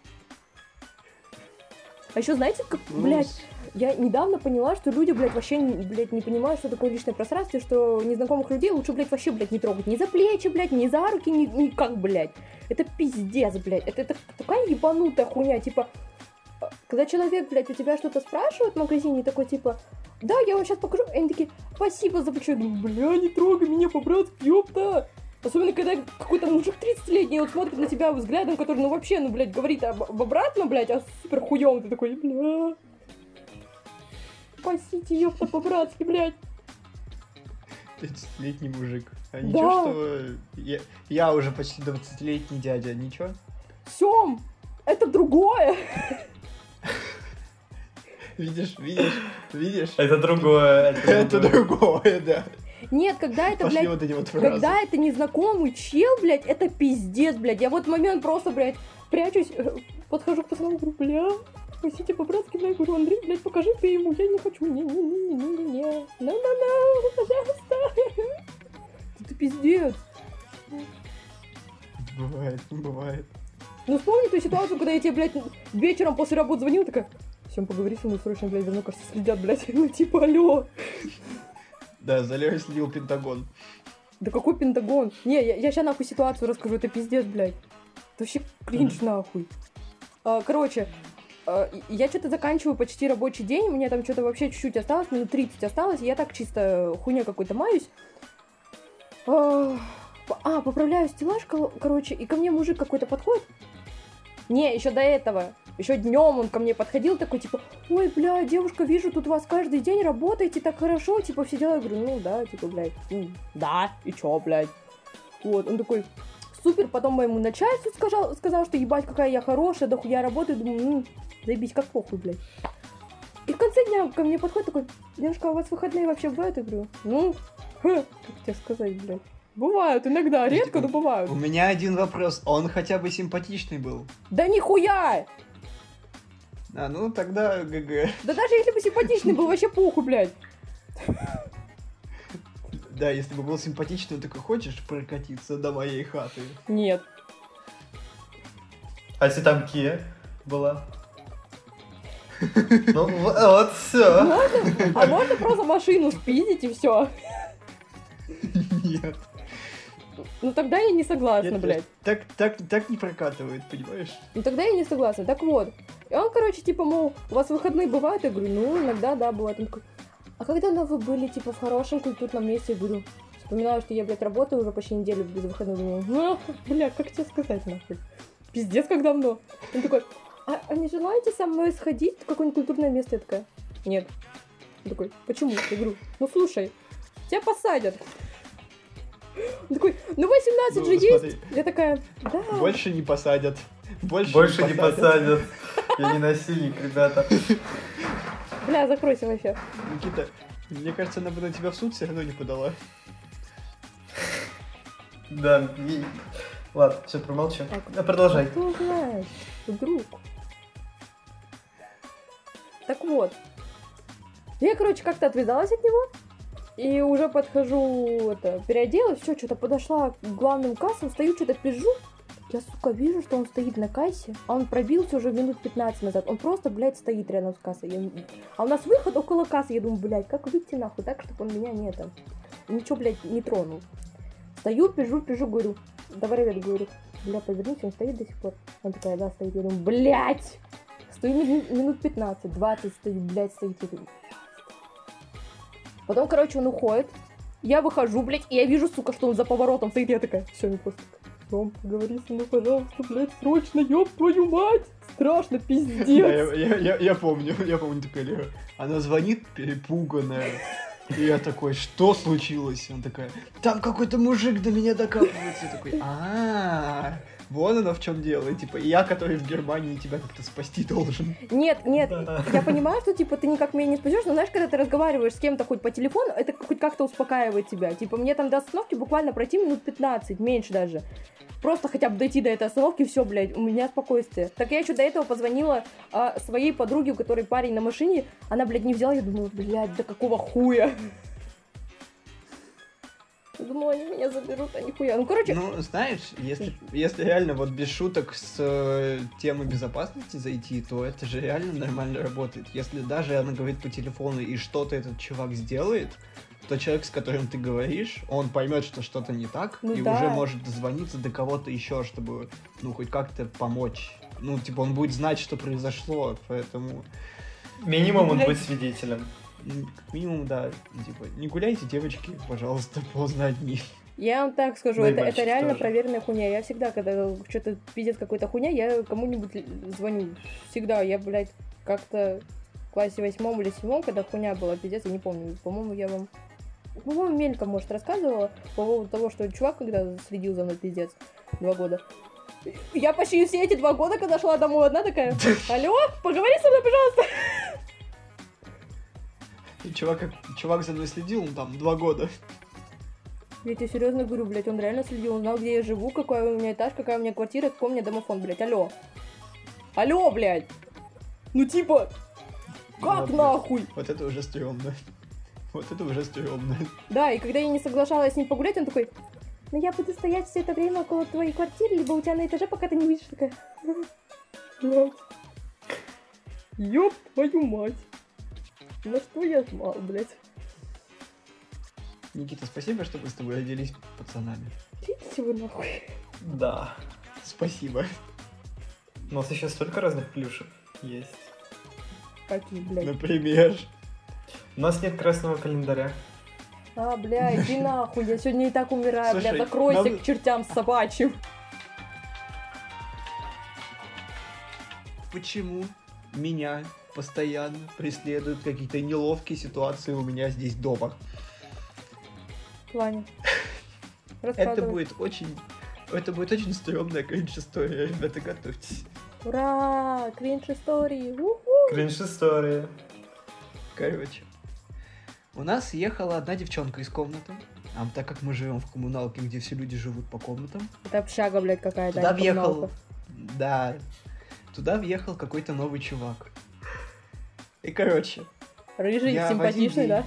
Speaker 1: А еще знаете, как,
Speaker 3: Ну,
Speaker 1: блядь, я недавно поняла, что люди, блядь, вообще, блядь, не понимают, что такое личное пространство, что незнакомых людей лучше, блядь, вообще, блядь, не трогать. Ни за плечи, блядь, ни за руки, ни, никак, блядь. Это пиздец, блядь. Это, это такая ебанутая хуйня, типа... Когда человек, блядь, у тебя что-то спрашивает в магазине, такой, типа, да, я вам сейчас покажу. И они такие, спасибо за плечо. Я думаю, бля, не трогай меня по-братски, ёпта. Особенно, когда какой-то мужик 30-летний вот смотрит на тебя взглядом, который, ну, вообще, ну, блядь, говорит об, об обратном, блядь, а супер хуёвый. Ты такой, бля, спасите, ёпта, по-братски, блядь.
Speaker 3: 30-летний мужик. А
Speaker 1: Да.
Speaker 3: ничего, что я, я уже почти 20-летний дядя, ничего?
Speaker 1: Сём, это другое.
Speaker 3: Видишь, видишь, видишь?
Speaker 2: Это другое.
Speaker 3: Это <laughs> другое, да.
Speaker 1: Нет, когда это,
Speaker 3: Пошли
Speaker 1: блядь,
Speaker 3: вот эти вот фразы.
Speaker 1: когда это незнакомый чел, блядь, это пиздец, блядь. Я в этот момент просто, блядь, прячусь, э, подхожу к пацану, говорю, бля, спасите по-братски, блядь, говорю, Андрей, блядь, покажи ты ему, я не хочу, не-не-не-не-не-не, ну-ну-ну, пожалуйста. <laughs> Это пиздец.
Speaker 3: Бывает, бывает.
Speaker 1: Ну вспомни ту ситуацию, когда я тебе, блядь, вечером после работы звонила, такая, всем поговори со мной срочно, блядь, за мной, кажется, следят, блядь. <laughs> Ну типа, алло.
Speaker 3: Да, за Лерой следил Пентагон.
Speaker 1: Да какой Пентагон? Не, я, я сейчас нахуй ситуацию расскажу, это пиздец, блядь. Это вообще кринж нахуй. А, короче, а, я что-то заканчиваю почти рабочий день, мне там что-то вообще чуть-чуть осталось, минут 30 осталось, я так чисто хуйня какой-то маюсь. А, а, поправляю стеллаж, короче, и ко мне мужик какой-то подходит. Не, еще до этого. Еще днем он ко мне подходил такой, типа, ой, бля, девушка, вижу, тут у вас каждый день работаете так хорошо, типа, все дела. Я говорю, ну да, типа, блядь, ну, да, и чё, блядь. Вот, он такой, супер, потом моему начальству сказал, сказал, что ебать, какая я хорошая, да хуя работаю, думаю, ну, заебись, как похуй, блядь. И в конце дня ко мне подходит такой, девушка, а у вас выходные вообще бывают? Я говорю, ну, ха, как тебе сказать, блядь. Бывают иногда, редко, но бывают.
Speaker 3: У меня один вопрос. Он хотя бы симпатичный был?
Speaker 1: Да нихуя!
Speaker 3: А, ну тогда ГГ.
Speaker 1: Да даже если бы симпатичный был, вообще похуй, блядь.
Speaker 3: Да, если бы был симпатичный, он такой, хочешь прокатиться до моей хаты?
Speaker 1: Нет.
Speaker 2: А если там Кия была? Ну, вот все.
Speaker 1: А можно просто машину спиздить и все.
Speaker 3: Нет.
Speaker 1: Ну тогда я не согласна, блядь.
Speaker 3: Так, так, так не прокатывает, понимаешь?
Speaker 1: Ну тогда я не согласна. Так вот. И он, короче, типа, мол, у вас выходные бывают? Я говорю, ну, иногда, да, бывает. Он такой, а когда давно вы были, типа, в хорошем культурном месте? Я говорю, вспоминаю, что я, блядь, работаю уже почти неделю без выходных. Думаю, ну, бля, как тебе сказать, нахуй? Пиздец, как давно. Он такой, а, а не желаете со мной сходить в какое-нибудь культурное место? Я такая, нет. Он такой, почему? Я говорю, ну, слушай, тебя посадят. Он такой, ну 18
Speaker 3: Ну,
Speaker 1: же
Speaker 3: смотри.
Speaker 1: есть. Я такая, да.
Speaker 3: Больше не посадят. Больше,
Speaker 2: Больше не посадят. Я не насильник, ребята.
Speaker 1: Бля, закройся вообще.
Speaker 3: Никита, мне кажется, она бы на тебя в суд все равно не подала.
Speaker 2: Да, и- ладно, все, промолчу.
Speaker 1: Так.
Speaker 2: А, Продолжай.
Speaker 1: Кто знает, вдруг. Так вот. Я, короче, как-то отвязалась от него. И уже подхожу, это, переоделась, все, что-то подошла к главным кассам, стою, что-то пижу. Я, сука, вижу, что он стоит на кассе, а он пробился уже минут 15 назад. Он просто, блядь, стоит рядом с кассой. Я- А у нас выход около кассы. Я думаю, блядь, как выйти нахуй так, чтобы он меня не это... Ничего, блядь, не тронул. Стою, пижу, пижу, говорю, давай, ребят, говорю, бля, повернись, он стоит до сих пор. Он такая, да, стоит. Я думаю, блядь! Стою мину- минут 15, 20 стою, блядь, стоит. Потом, короче, он уходит. Я выхожу, блядь, и я вижу, сука, что он за поворотом стоит. Я такая, все, не просто. Ром, поговори со мной, пожалуйста, блядь, срочно, ёб твою мать! Страшно,
Speaker 3: Да,
Speaker 1: пиздец.
Speaker 3: я, я, я, я помню, <laughs> я помню такая Лера. Она звонит перепуганная. И я такой, что случилось? Она такая, там какой-то мужик до меня докапывается. Я такой, а вон оно в чем дело. И, типа, я, который в Германии, тебя как-то спасти должен.
Speaker 1: Нет, нет, я понимаю, что, типа, ты никак меня не спасешь, но, знаешь, когда ты разговариваешь с кем-то хоть по телефону, это хоть как-то успокаивает тебя. Типа, мне там до остановки буквально пройти минут 15, меньше даже. Просто хотя бы дойти до этой остановки, все, блядь, у меня спокойствие. Так я еще до этого позвонила а, своей подруге, у которой парень на машине, она, блядь, не взяла, я думаю, блядь, да какого хуя? Думала, они меня заберут, а нихуя. Ну, короче,
Speaker 3: Ну, знаешь, если, если реально вот без шуток с э, темой безопасности зайти, то это же реально нормально работает. Если даже она говорит по телефону и что-то этот чувак сделает, то человек, с которым ты говоришь, он поймет, что что-то не так,
Speaker 1: Ну
Speaker 3: и
Speaker 1: да.
Speaker 3: уже может дозвониться до кого-то еще, чтобы, ну, хоть как-то помочь. Ну, типа, он будет знать, что произошло, поэтому,
Speaker 2: Минимум он будет свидетелем.
Speaker 3: Как минимум, да, типа, не гуляйте, девочки, пожалуйста, поздно одни.
Speaker 1: Я вам так скажу,
Speaker 2: Ну
Speaker 1: это, это реально
Speaker 2: тоже.
Speaker 1: проверенная хуйня. Я всегда, когда что-то пиздец какой-то хуйня, я кому-нибудь звоню. Всегда. Я, блядь, как-то в классе восьмом или седьмом, когда хуйня была, пиздец, я не помню. По-моему, я вам... По-моему, мельком, может, рассказывала по поводу того, что чувак, когда следил за мной, пиздец, два года. Я почти все эти два года, когда шла домой одна, такая, <laughs> алло, поговори со мной, пожалуйста.
Speaker 3: Чувак, как- чувак за мной следил, он там два года.
Speaker 1: Я тебе серьезно говорю, блядь, он реально следил, он знал, где я живу, какой у меня этаж, какая у меня квартира, какой у меня домофон, блядь, алло. Алло, блядь. Ну типа, как
Speaker 3: Вот,
Speaker 1: нахуй?
Speaker 3: Вот это уже стрёмно. Вот это уже стрёмно.
Speaker 1: Да, и когда я не соглашалась с ним погулять, он такой, ну я буду стоять все это время около твоей квартиры, либо у тебя на этаже, пока ты не выйдешь. Такая. Ёб твою мать. На что я знал, блядь?
Speaker 3: Никита, спасибо, что мы с тобой родились пацанами.
Speaker 1: Идите вы нахуй.
Speaker 2: Да.
Speaker 3: Спасибо.
Speaker 2: У нас еще столько разных плюшек есть.
Speaker 1: Какие, блядь?
Speaker 3: Например.
Speaker 2: У нас нет красного календаря.
Speaker 1: А, бля, иди нахуй, я сегодня и так умираю, бля,
Speaker 3: Слушай,
Speaker 1: закройся
Speaker 3: нам-
Speaker 1: к чертям собачьим.
Speaker 3: Почему меня постоянно преследуют какие-то неловкие ситуации у меня здесь дома?
Speaker 1: Ваня,
Speaker 3: Это будет очень... Это будет очень стрёмная кринж-история, ребята, готовьтесь.
Speaker 1: Ура, кринж истории. уху.
Speaker 2: Кринж история.
Speaker 3: Короче, у нас ехала одна девчонка из комнаты. А так как мы живем в коммуналке, где все люди живут по комнатам,
Speaker 1: Это общага, блядь, какая-то.
Speaker 3: туда
Speaker 1: а не
Speaker 3: въехал... Да. Туда въехал какой-то новый чувак. И, короче,
Speaker 1: Рыжий,
Speaker 3: Я
Speaker 1: симпатичный, да?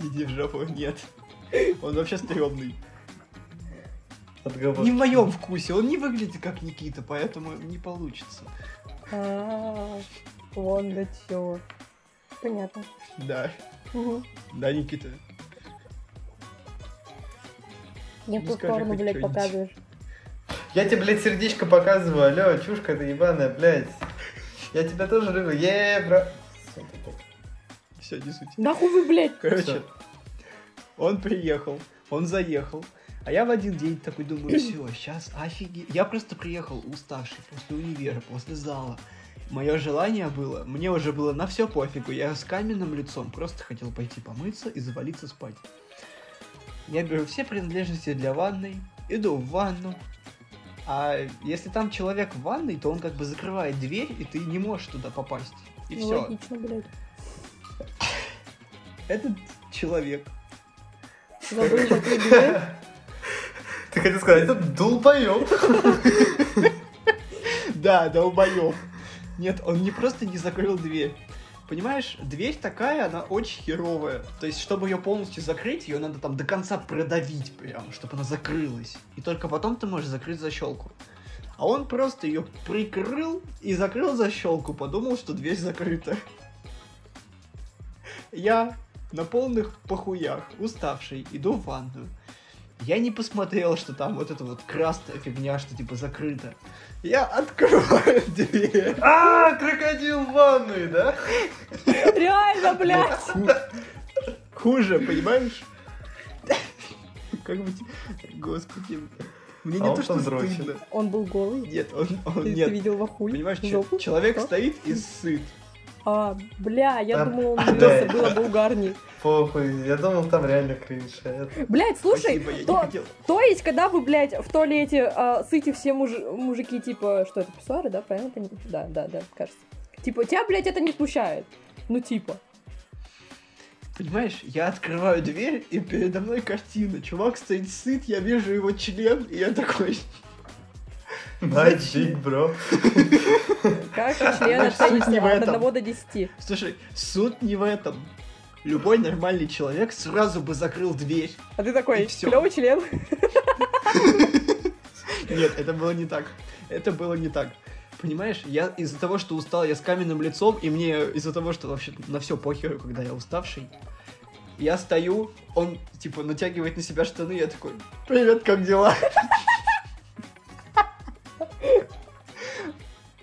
Speaker 3: иди в жопу, нет. Он вообще стрёмный.
Speaker 2: Отговорки.
Speaker 3: Не в моем вкусе, он не выглядит как Никита, поэтому не получится.
Speaker 1: А, Вон да чё. Понятно.
Speaker 3: Да,
Speaker 1: Угу.
Speaker 3: да, Никита.
Speaker 1: Не в
Speaker 3: Ну, хоть
Speaker 1: блядь, показываешь.
Speaker 2: Я тебе, блядь, сердечко показываю. Алло, чушка ты ебаная, блядь. Я тебя тоже люблю. Е, бро.
Speaker 3: Все, не суть.
Speaker 1: Нахуй вы, блядь!
Speaker 3: Короче, он приехал, он заехал. А я в один день такой думаю, <laughs> все, сейчас офигеть. Я просто приехал уставший после универа, после зала. Мое желание было, мне уже было на все пофигу. Я с каменным лицом просто хотел пойти помыться и завалиться спать. Я беру все принадлежности для ванной, иду в ванну. А если там человек в ванной, то он как бы закрывает дверь, и ты не можешь туда попасть. И
Speaker 1: Ну,
Speaker 3: все.
Speaker 1: Логично, блядь.
Speaker 3: Этот человек
Speaker 1: Забыл закрыть дверь.
Speaker 2: Ты хотел сказать, это долбоёб. <laughs>
Speaker 3: Да, долбоёб. Нет, он не просто не закрыл дверь. Понимаешь, дверь такая, она очень херовая. То есть, чтобы ее полностью закрыть, ее надо там до конца продавить прям, чтобы она закрылась. И только потом ты можешь закрыть защелку. А он просто ее прикрыл и закрыл защелку, подумал, что дверь закрыта. Я на полных похуях, уставший, иду в ванную. Я не посмотрел, что там вот эта вот красная фигня, что типа закрыто. Я открываю <laughs> дверь.
Speaker 2: А, крокодил в ванной, да?
Speaker 1: Реально, блядь!
Speaker 3: Ху- Хуже, понимаешь? Как бы... Господи. Мне
Speaker 2: А
Speaker 3: не
Speaker 2: он
Speaker 3: то, что стыдно.
Speaker 1: Он был голый.
Speaker 3: Нет, он, он
Speaker 1: Ты, ты
Speaker 3: нет.
Speaker 1: видел во хуй?
Speaker 3: Понимаешь, че-
Speaker 1: жопу?
Speaker 3: человек стоит и сыт.
Speaker 1: А, бля, я
Speaker 2: А,
Speaker 1: думал, он <laughs>
Speaker 2: а,
Speaker 1: мылся,
Speaker 2: да.
Speaker 1: было бы угарней.
Speaker 2: Похуй, я думал, там реально кринж. а это-
Speaker 1: Блять, слушай,
Speaker 3: Спасибо, я не
Speaker 1: то, то есть, когда вы, блядь, в туалете а, сыте все муж- мужики, типа, что это, писсуары, да, правильно? пони- Да, да, да, кажется. Типа, тебя, блядь, это не смущает. Ну, типа.
Speaker 3: Понимаешь, я открываю дверь, и передо мной картина. Чувак стоит сыт, я вижу его член, и я такой...
Speaker 2: Nice big, bro.
Speaker 1: Как член
Speaker 3: Суть не в
Speaker 1: оценится от
Speaker 3: этом.
Speaker 1: 1 до 10?
Speaker 3: Слушай, суть не в этом. Любой нормальный человек сразу бы закрыл дверь.
Speaker 1: А ты такой, клевый член?
Speaker 3: Нет, это было не так. Это было не так. Понимаешь, я из-за того, что устал, я с каменным лицом, и мне из-за того, что вообще на все похеру, когда я уставший, я стою, он, типа, натягивает на себя штаны, я такой, привет, как дела?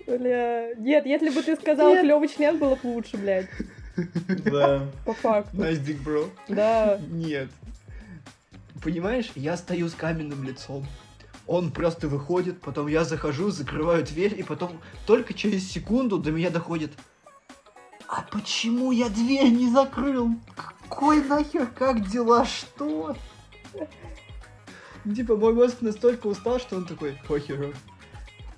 Speaker 1: Бля, нет, если бы ты сказал клевый член, было бы лучше, блядь.
Speaker 2: Да.
Speaker 1: По факту.
Speaker 3: Nice dick, bro.
Speaker 1: Да.
Speaker 3: Нет. Понимаешь, я стою с каменным лицом. Он просто выходит, потом я захожу, закрываю дверь, и потом только через секунду до меня доходит. А почему я дверь не закрыл? Какой нахер, как дела, что? Типа мой мозг настолько устал, что он такой, похеру.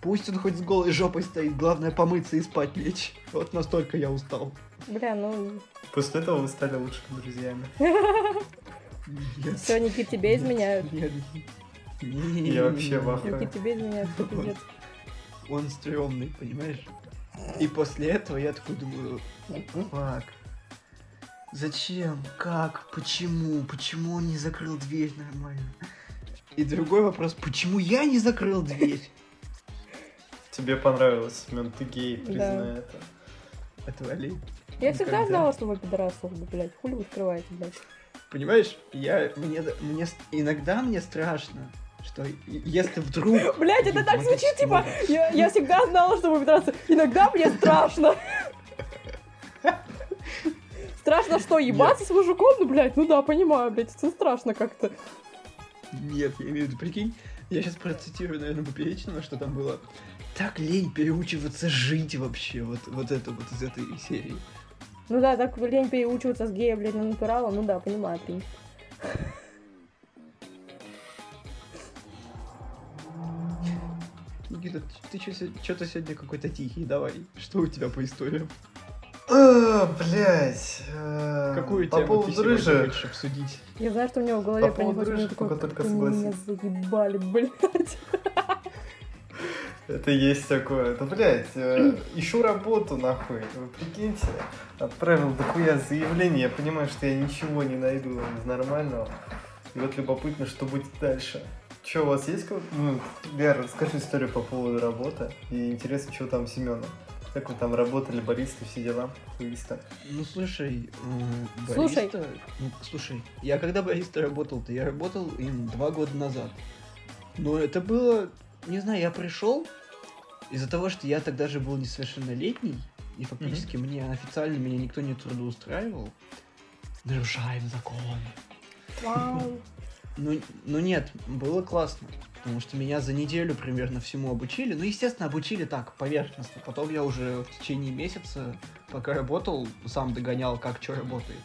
Speaker 3: Пусть он хоть с голой жопой стоит, главное помыться и спать лечь. Вот настолько я устал.
Speaker 1: Бля, ну...
Speaker 2: После этого вы стали лучшими друзьями.
Speaker 1: Все, Никит, тебе изменяют.
Speaker 3: Нет. Нет.
Speaker 2: Я вообще в.
Speaker 1: Никит, тебе изменяют, пиздец.
Speaker 3: Он стрёмный, понимаешь? И после этого я такой думаю, фак. Зачем? Как? Почему? Почему он не закрыл дверь нормально? И другой вопрос, почему я не закрыл дверь?
Speaker 2: Тебе понравилось, Семен, ты гей, признай это.
Speaker 3: Отвали.
Speaker 1: Я всегда
Speaker 3: Никогда.
Speaker 1: знала, что вы пидорасов, блядь. Хули вы скрываете, блядь.
Speaker 3: Понимаешь, я, мне, мне, иногда мне страшно, что если вдруг... <gasps>
Speaker 1: Блядь, это так звучит, типа, я, я всегда знала, что вы пидорасы. Иногда мне страшно. <laughs> Страшно что, ебаться с мужиком? Ну, блядь, ну да, понимаю, блядь, это страшно как-то.
Speaker 3: Нет, я имею в виду, прикинь, я сейчас процитирую, наверное, Поперечного, что там было. Так лень переучиваться жить вообще, вот, вот это вот из этой серии.
Speaker 1: Ну да, так лень переучиваться с гея, блядь, на натурала, ну да, понимаю, принцип.
Speaker 3: Никита, ты что-то сегодня какой-то тихий, давай. Что у тебя по историям?
Speaker 2: А, блять. э,
Speaker 3: Какую
Speaker 2: по
Speaker 3: тему ты
Speaker 2: поводу рыжих.
Speaker 3: хочешь обсудить?
Speaker 1: Я знаю, что у него в голове
Speaker 2: По поводу могу только
Speaker 1: «Как они меня заебали, блядь. <laughs>
Speaker 2: Это есть такое. Да, блядь, э, <clears throat> ищу работу, нахуй. Вы прикиньте, отправил дохуя заявление, я понимаю, что я ничего не найду из нормального. И вот любопытно, что будет дальше. Че, у вас есть какой Ну, Вера, расскажи историю по поводу работы. И интересно, что там Семена. Как вы там работали, баристы, все дела? Хуисты.
Speaker 3: Ну слушай, э,
Speaker 1: Слушай.
Speaker 3: бариста- ну, слушай, я когда бариста работал-то, я работал им два года назад. Но это было, не знаю, я пришел из-за того, что я тогда же был несовершеннолетний, и фактически мне официально меня никто не трудоустраивал. Нарушаем закон.
Speaker 1: Вау.
Speaker 3: Ну, ну нет, было классно. Потому что меня за неделю примерно всему обучили. Ну, естественно, обучили так, поверхностно. Потом я уже в течение месяца, пока работал, сам догонял, как что работает.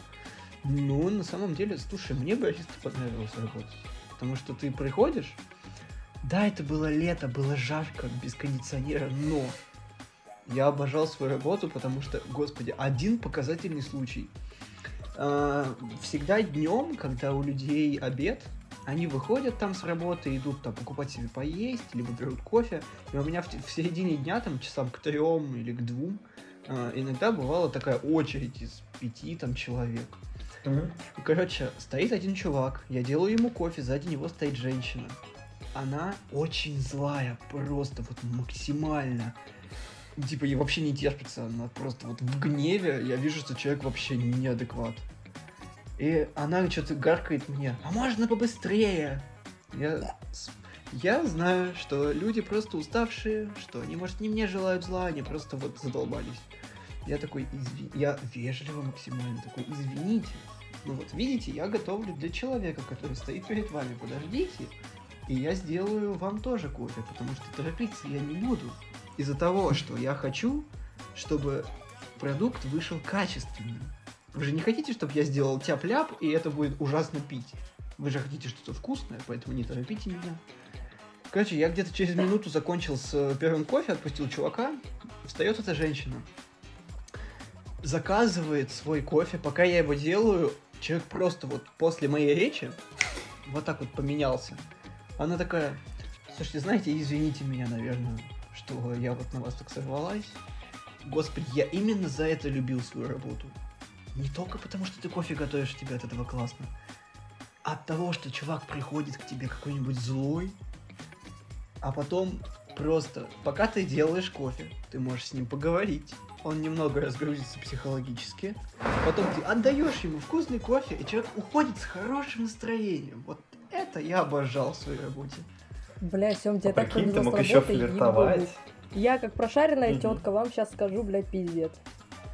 Speaker 3: Ну, на самом деле, слушай, мне бариста понравилось работать. Потому что ты приходишь, да, это было лето, было жарко, без кондиционера, но я обожал свою работу, потому что, господи, один показательный случай. А, Всегда днем, когда у людей обед, они выходят там с работы, идут там покупать себе поесть, либо берут кофе. И у меня в, в середине дня, там часам к трем или к двум, а, иногда бывала такая очередь из пяти там человек. И, короче, стоит один чувак, я делаю ему кофе, сзади него стоит женщина. Она очень злая, просто вот максимально. Типа, ей вообще не терпится, она просто вот в гневе, я вижу, что человек вообще неадекват. И она что-то гаркает мне, а можно побыстрее? Я, я знаю, что люди просто уставшие, что они, может, не мне желают зла, они просто вот задолбались. Я такой, изви... я вежливо максимально такой, извините. Ну вот, видите, я готовлю для человека, который стоит перед вами, подождите. И я сделаю вам тоже кофе, потому что торопиться я не буду. Из-за того, что я хочу, чтобы продукт вышел качественным. Вы же не хотите, чтобы я сделал тяп-ляп, и это будет ужасно пить. Вы же хотите что-то вкусное, поэтому не торопите меня. Короче, я где-то через минуту закончил с э, первым кофе, отпустил чувака. Встает эта женщина. Заказывает свой кофе. Пока я его делаю, человек просто вот после моей речи вот так вот поменялся. Она такая, слушайте, знаете, извините меня, наверное, что я вот на вас так сорвалась. Господи, я именно за это любил свою работу. Не только потому, что ты кофе готовишь, тебе от этого классно. а От того, что чувак приходит к тебе какой-нибудь злой, а потом просто, пока ты делаешь кофе, ты можешь с ним поговорить, он немного разгрузится психологически, потом ты отдаешь ему вкусный кофе, и человек уходит с хорошим настроением. Вот это я обожал в своей работе.
Speaker 1: Бля, Сем, тебе
Speaker 2: А
Speaker 1: так
Speaker 2: ты
Speaker 1: повезло с
Speaker 2: мог еще флиртовать.
Speaker 1: Я, как прошаренная
Speaker 2: Мгм.
Speaker 1: тетка, вам сейчас скажу, блядь, пиздец.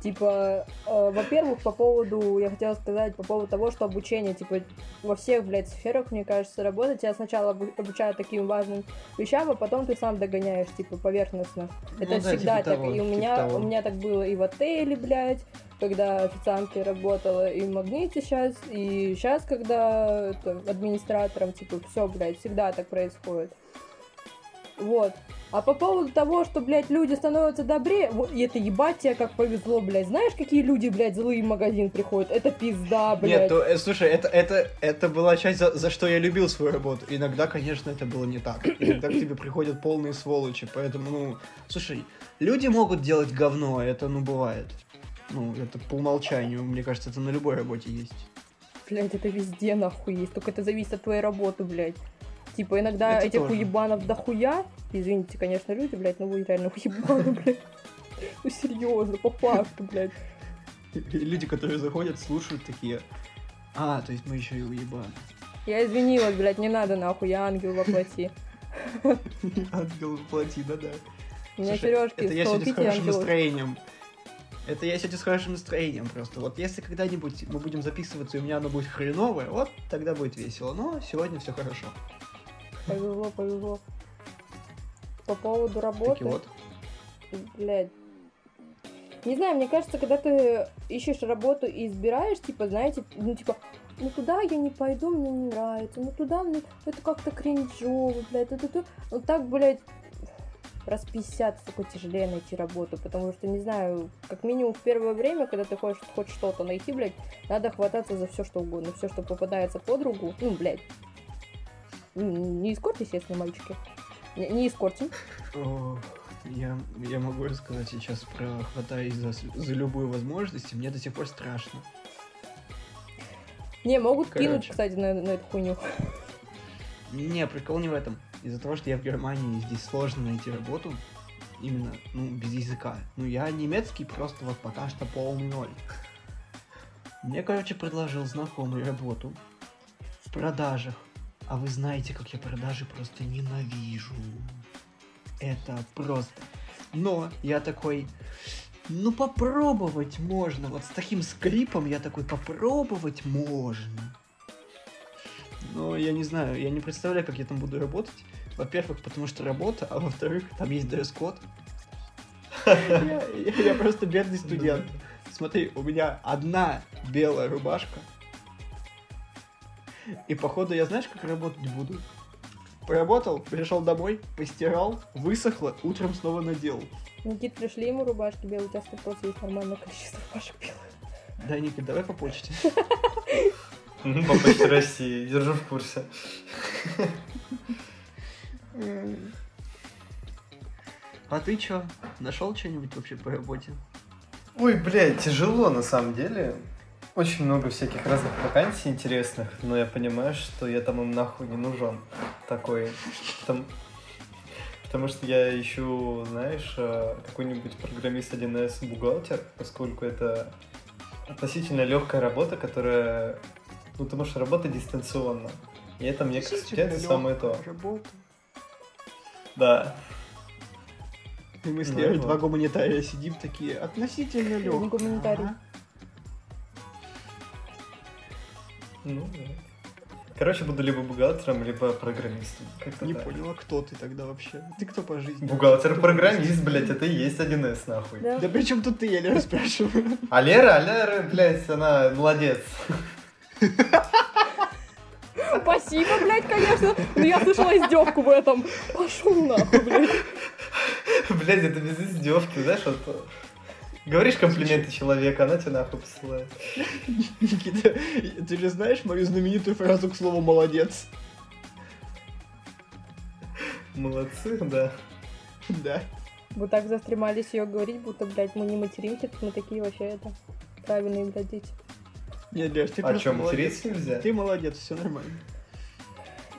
Speaker 1: Типа, э, во-первых, по поводу, я хотела сказать, по поводу того, что обучение, типа, во всех, блядь, сферах, мне кажется, работать, тебя сначала обу- обучают таким важным вещам, а потом ты сам догоняешь, типа, поверхностно. Это
Speaker 3: Ну да,
Speaker 1: всегда
Speaker 3: типа
Speaker 1: так.
Speaker 3: того,
Speaker 1: и у
Speaker 3: типа
Speaker 1: меня,
Speaker 3: того.
Speaker 1: у меня так было и в отеле, блядь, когда официанткой работала, и в Магните сейчас, и сейчас, когда это, администратором, типа, все, блядь, всегда так происходит. Вот. А по поводу того, что, блядь, люди становятся добрее, вот, и это ебать тебе как повезло, блядь. Знаешь, какие люди, блядь, злые в магазин приходят? Это пизда, блядь.
Speaker 3: Нет, то, э, слушай, это, это, это была часть, за, за что я любил свою работу. Иногда, конечно, это было не так. Иногда к тебе приходят полные сволочи, поэтому, ну, слушай, люди могут делать говно, это, ну, бывает. Ну, это по умолчанию, мне кажется, это на любой работе есть.
Speaker 1: Блять, это везде нахуй есть, только это зависит от твоей работы, блядь. Типа, иногда
Speaker 3: Это
Speaker 1: этих
Speaker 3: тоже.
Speaker 1: уебанов дохуя, извините, конечно, люди, блядь, но вы реально уебаны, <laughs> блядь. Ну, серьезно, по факту, блядь.
Speaker 3: Люди, которые заходят, слушают такие, а, то есть мы еще и уебаны.
Speaker 1: Я извинилась, блядь, не надо нахуй, я ангел воплоти. <laughs>
Speaker 3: Ангел плати, да-да.
Speaker 1: У меня сережки
Speaker 3: это я сегодня с хорошим настроением. Это я сегодня с хорошим настроением просто. Вот если когда-нибудь мы будем записываться, и у меня оно будет хреновое, вот тогда будет весело. Но сегодня все хорошо.
Speaker 1: Повезло, повезло. По поводу работы,
Speaker 3: Таки вот.
Speaker 1: блядь. Не знаю, мне кажется, когда ты ищешь работу и избираешь, типа, знаете, ну, типа, ну, туда я не пойду, мне не нравится, ну, туда мне это как-то кринжово, блядь, это, это, ну, так, блядь, раз 50 столько тяжелее найти работу, потому что, не знаю, как минимум в первое время, когда ты хочешь хоть что-то найти, блядь, надо хвататься за все что угодно, все, что попадается под руку, ну, блядь, не эскорт, естественно, мальчики, не, не эскортим,
Speaker 3: Ох, я, я могу рассказать сейчас про хватаясь за, за любую возможность, и мне до сих пор страшно.
Speaker 1: не, могут кинуть,
Speaker 3: Короче.
Speaker 1: кстати, на, на эту хуйню.
Speaker 3: Не, прикол не в этом. Из-за того, что я в Германии, здесь сложно найти работу. Именно, ну, без языка. Ну, я немецкий просто вот пока что полный ноль. Мне, короче, предложил знакомый работу в продажах. А вы знаете, как я продажи просто ненавижу. Это просто. Но я такой, ну попробовать можно. Вот с таким скрипом я такой, попробовать можно. Но я не знаю, я не представляю, как я там буду работать. Во-первых, потому что работа, а во-вторых, там есть дресс-код. <laughs> Я, просто бедный студент. Смотри, у меня одна белая рубашка. И походу я знаешь, как работать буду? Поработал, пришел домой, постирал, высохло, утром снова надел.
Speaker 1: Никит, пришли ему рубашки белые, у тебя просто есть нормальное количество рубашек белых.
Speaker 3: Да, Ника, давай по почте.
Speaker 2: По почте России, держу в курсе. <laughs>
Speaker 3: А ты чё, нашел что-нибудь вообще по работе?
Speaker 2: Ой, блядь, тяжело на самом деле. Очень много всяких разных вакансий интересных, но я понимаю, что я там им нахуй не нужен. Такой. Там... Потому что я ищу, знаешь, э, какой-нибудь программист 1С бухгалтер, поскольку это относительно легкая работа, которая... Ну, ты можешь работать дистанционно. И это мне, как студенту, самое то.
Speaker 3: Работа.
Speaker 2: Да.
Speaker 3: И мы с
Speaker 2: Ну,
Speaker 3: Лерой
Speaker 2: вот.
Speaker 3: два гуманитария сидим такие, относительно
Speaker 1: не
Speaker 3: легкие.
Speaker 1: гуманитарий.
Speaker 2: Ну, да. Короче, буду либо бухгалтером, либо программистом. Как-то
Speaker 3: Не
Speaker 2: так.
Speaker 3: понял, а кто ты тогда вообще? Ты кто по жизни?
Speaker 2: Бухгалтер-программист, блядь, это и есть 1С, нахуй.
Speaker 1: Да.
Speaker 3: Да при чем тут ты, я Лера спрашиваю?
Speaker 2: А Лера, а Лера, блядь, она молодец. <laughs>
Speaker 1: Спасибо, блядь, конечно. Но я слышала издевку в этом. Пошел нахуй, блядь.
Speaker 2: Блядь, это без издевки, знаешь, вот... Говоришь комплименты человека, она тебя нахуй посылает.
Speaker 3: Никита, ты же знаешь мою знаменитую фразу к слову «молодец»?
Speaker 2: Молодцы, да.
Speaker 3: Да.
Speaker 1: Вы так застремались ее говорить, будто, блядь, мы не материмся, мы такие вообще это правильные, блядь, дети.
Speaker 3: Нет, Леш, ты
Speaker 2: А
Speaker 3: просто
Speaker 2: что,
Speaker 3: молодец.
Speaker 2: нельзя?
Speaker 3: Ты молодец, все нормально.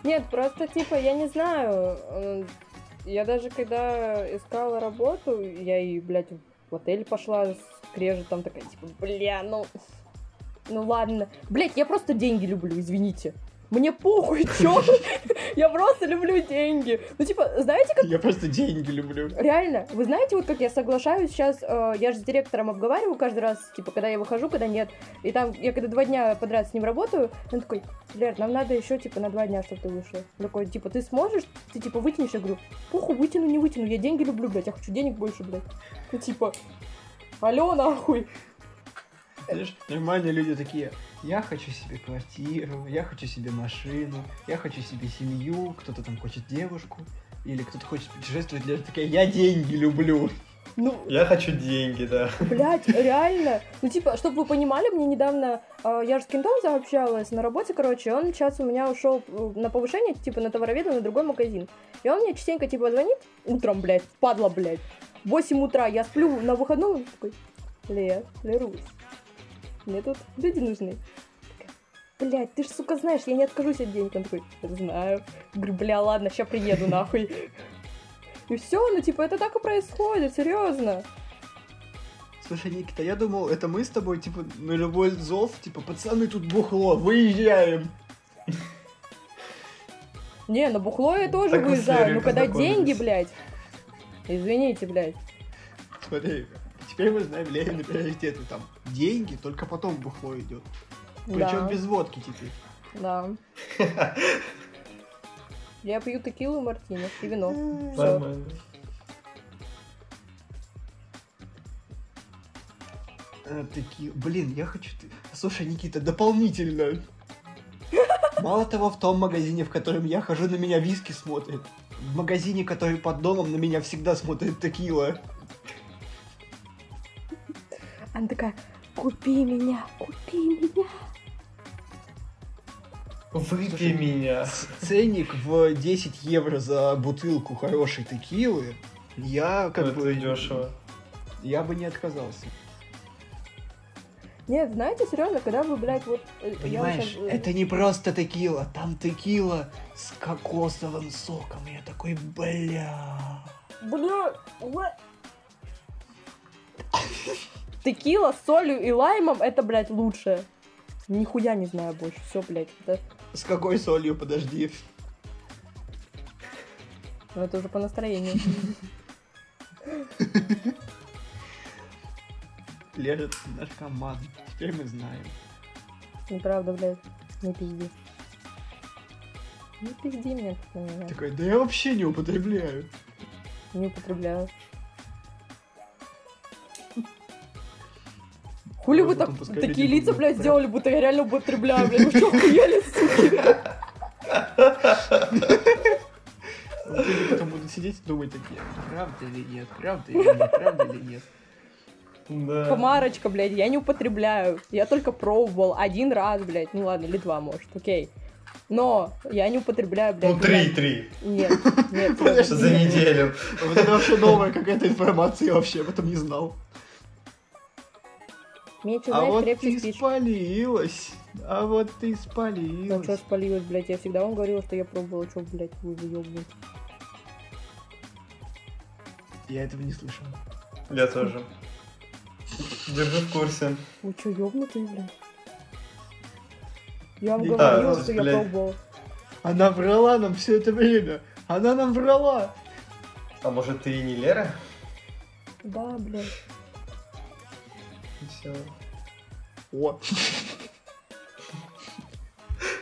Speaker 1: Нет, просто, типа, я не знаю. э, Я даже когда искала работу, я и, блядь, в отель пошла с крежетом, такая, типа, бля, ну... Ну ладно. Блядь, я просто деньги люблю, извините. Мне похуй, чё? <laughs> Я просто люблю деньги. Ну, типа, знаете, как
Speaker 3: Я просто деньги люблю.
Speaker 1: Реально, вы знаете, вот как я соглашаюсь сейчас, э, я же с директором обговариваю каждый раз, типа, когда я выхожу, когда нет. И там, я когда два дня подряд с ним работаю, он такой, Лер, нам надо еще, типа, на два дня, чтобы ты вышел. Он такой, типа, ты сможешь, ты, типа, вытянешь? Я говорю, похуй, вытяну, не вытяну, я деньги люблю, блядь, я хочу денег больше, блядь. Ну, типа, алло, нахуй.
Speaker 3: Знаешь, нормальные люди такие, я хочу себе квартиру, я хочу себе машину, я хочу себе семью, кто-то там хочет девушку, или кто-то хочет путешествовать, Лера такая, я деньги люблю.
Speaker 1: Ну,
Speaker 2: Я хочу деньги, да.
Speaker 1: Блять, реально. Ну, типа, чтобы вы понимали, мне недавно, э, я же с кентом заобщалась на работе, короче, он сейчас у меня ушел э, на повышение, типа, на товароведа на другой магазин. И он мне частенько, типа, звонит утром, блядь, падла, блядь. В 8 утра я сплю на выходном, он такой, Ле, Лерус. Мне тут люди нужны. Блять, ты ж, сука, знаешь, я не откажусь от денег. Он такой, знаю. Говорю, бля, ладно, сейчас приеду нахуй. И все, ну типа это так и происходит, серьезно.
Speaker 3: Слушай, Никита, я думал, это мы с тобой, типа, на любой зов, типа, пацаны, тут бухло, выезжаем.
Speaker 1: Не, на бухло я тоже выезжаю.
Speaker 2: Лерой
Speaker 1: Ну когда деньги, блядь. Извините, блядь.
Speaker 3: Смотри, теперь мы знаем Ленины приоритеты. Там деньги, только потом бухло идет. Причем
Speaker 1: Да,
Speaker 3: без водки теперь.
Speaker 1: да. <laughs> Я пью текилу и мартини и вино.
Speaker 2: Нормально.
Speaker 3: А, такие, блин, я хочу... Слушай, Никита, дополнительно. <laughs> Мало того, в том магазине, в котором я хожу, на меня виски смотрят. В магазине, который под домом, на меня всегда смотрит текила.
Speaker 1: Она такая, купи меня, купи меня.
Speaker 2: Выпей меня.
Speaker 3: Ценник в 10 евро за бутылку хорошей текилы. Я как
Speaker 2: Это
Speaker 3: бы...
Speaker 2: дешево.
Speaker 3: Я бы не отказался.
Speaker 1: Нет, знаете, серьезно, когда вы, блядь, вот... э,
Speaker 3: Понимаешь,
Speaker 1: щас, э,
Speaker 3: это не просто текила, там текила с кокосовым соком. Я такой, бля.
Speaker 1: Бля, Текила с солью и лаймом, это, блядь, лучше. Нихуя не знаю больше. Все, блядь, это,
Speaker 3: С какой солью, подожди.
Speaker 1: ну, это уже по настроению.
Speaker 3: Лера, ты наркоман. Теперь мы знаем.
Speaker 1: Неправда, блядь. Не пизди. Не пизди мне меня.
Speaker 3: Такой, да я вообще не употребляю.
Speaker 1: Не употребляю. Хули вы так такие лица, блядь, сделали, будто я реально употребляю, блядь. Вы что, охуели, суки?
Speaker 3: Вот Люди потом будут сидеть и думать такие, правда или нет, правда или нет, правда или нет.
Speaker 2: Да.
Speaker 1: Комарочка, блядь, я не употребляю. Я только пробовал один раз, блядь. Ну ладно, или два, может, окей. Но я не употребляю, блядь.
Speaker 2: Ну, три,
Speaker 1: блядь.
Speaker 2: три.
Speaker 1: Нет, нет.
Speaker 3: Подожди.
Speaker 2: За неделю.
Speaker 3: Вот это вообще новая какая-то информация, я вообще об этом не знал.
Speaker 1: Меньше
Speaker 3: А вот
Speaker 1: крепче
Speaker 3: ты
Speaker 1: спишь.
Speaker 3: спалилась. А вот ты
Speaker 1: Ну что
Speaker 3: спалилась.
Speaker 1: спалилась, блядь, я всегда вам говорила, что я пробовала, что, блядь, вы выебываете.
Speaker 3: Я этого не слышал.
Speaker 2: Я тоже. Держу в курсе.
Speaker 1: Вы что, ёбнутые, блядь? Я вам говорила,
Speaker 2: так,
Speaker 1: что я
Speaker 2: блядь.
Speaker 1: пробовала.
Speaker 3: Она врала нам все это время. Она нам врала.
Speaker 2: А может ты и не Лера?
Speaker 1: Да, блядь.
Speaker 2: И все.
Speaker 3: О,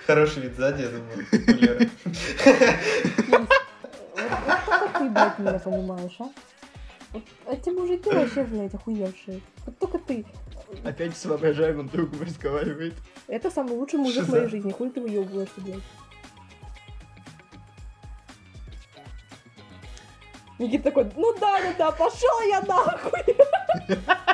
Speaker 2: Хороший вид сзади, я думаю.
Speaker 1: Вот, ты, блядь, меня понимаешь, а? Вот эти мужики вообще, блядь, охуевшие. Вот только ты.
Speaker 3: опять с воображаемым другом разговаривает.
Speaker 1: Это самый лучший мужик в моей жизни. Хуй ты выебываешься, блядь. Никита такой, ну да, ну да, пошел я нахуй. <laughs>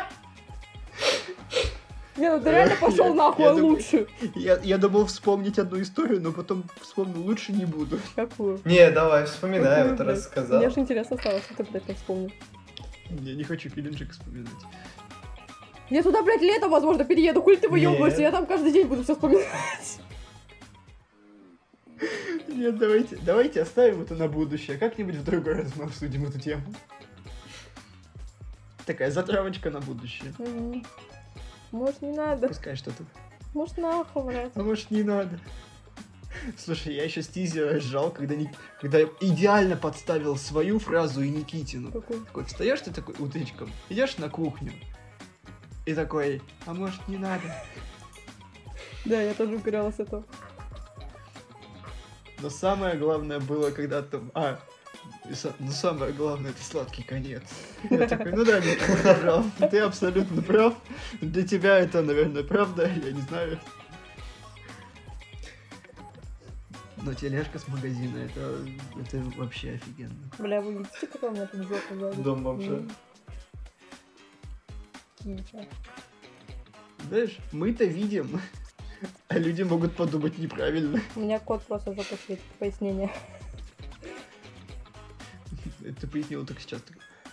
Speaker 1: Не, ну ты реально пошел нахуй, лучше.
Speaker 3: Я, я думал вспомнить одну историю, но потом вспомнил, лучше не буду.
Speaker 1: Какую?
Speaker 2: Не, давай, вспоминай, вот
Speaker 1: блядь?
Speaker 2: раз сказал.
Speaker 1: Мне же интересно стало, что ты, блядь, не вспомнил.
Speaker 3: Я не хочу Геленджик вспоминать.
Speaker 1: Я туда, блядь, летом, возможно, перееду. Хуй ты выебываешься, я там каждый день буду все вспоминать.
Speaker 3: Нет, давайте, давайте оставим это на будущее. Как-нибудь в другой раз мы обсудим эту тему. Такая затравочка на будущее.
Speaker 1: Мгм. Может, не надо.
Speaker 3: Пускай что-то.
Speaker 1: Может, нахуй, блядь.
Speaker 3: А может не надо. Слушай, я еще с тизера сжал, когда, Ник- когда идеально подставил свою фразу и Никитину.
Speaker 1: Какой?
Speaker 3: Такой, встаешь ты такой утречком, идешь на кухню, и такой, а может не надо.
Speaker 1: Да, я тоже угорела с этого.
Speaker 3: Но самое главное было, когда там... А, и но самое главное, это сладкий конец. Я такой, ну да, ты прав. Ты абсолютно прав. Для тебя это, наверное, правда, я не знаю. Но тележка с магазина, это, это вообще офигенно.
Speaker 1: Бля, вы видите, меня тут жопа сзади?
Speaker 2: Дом бомжа.
Speaker 3: Знаешь, мы-то видим, а люди могут подумать неправильно.
Speaker 1: У меня кот просто жопа светит. Пояснение.
Speaker 3: Это пояснила только сейчас.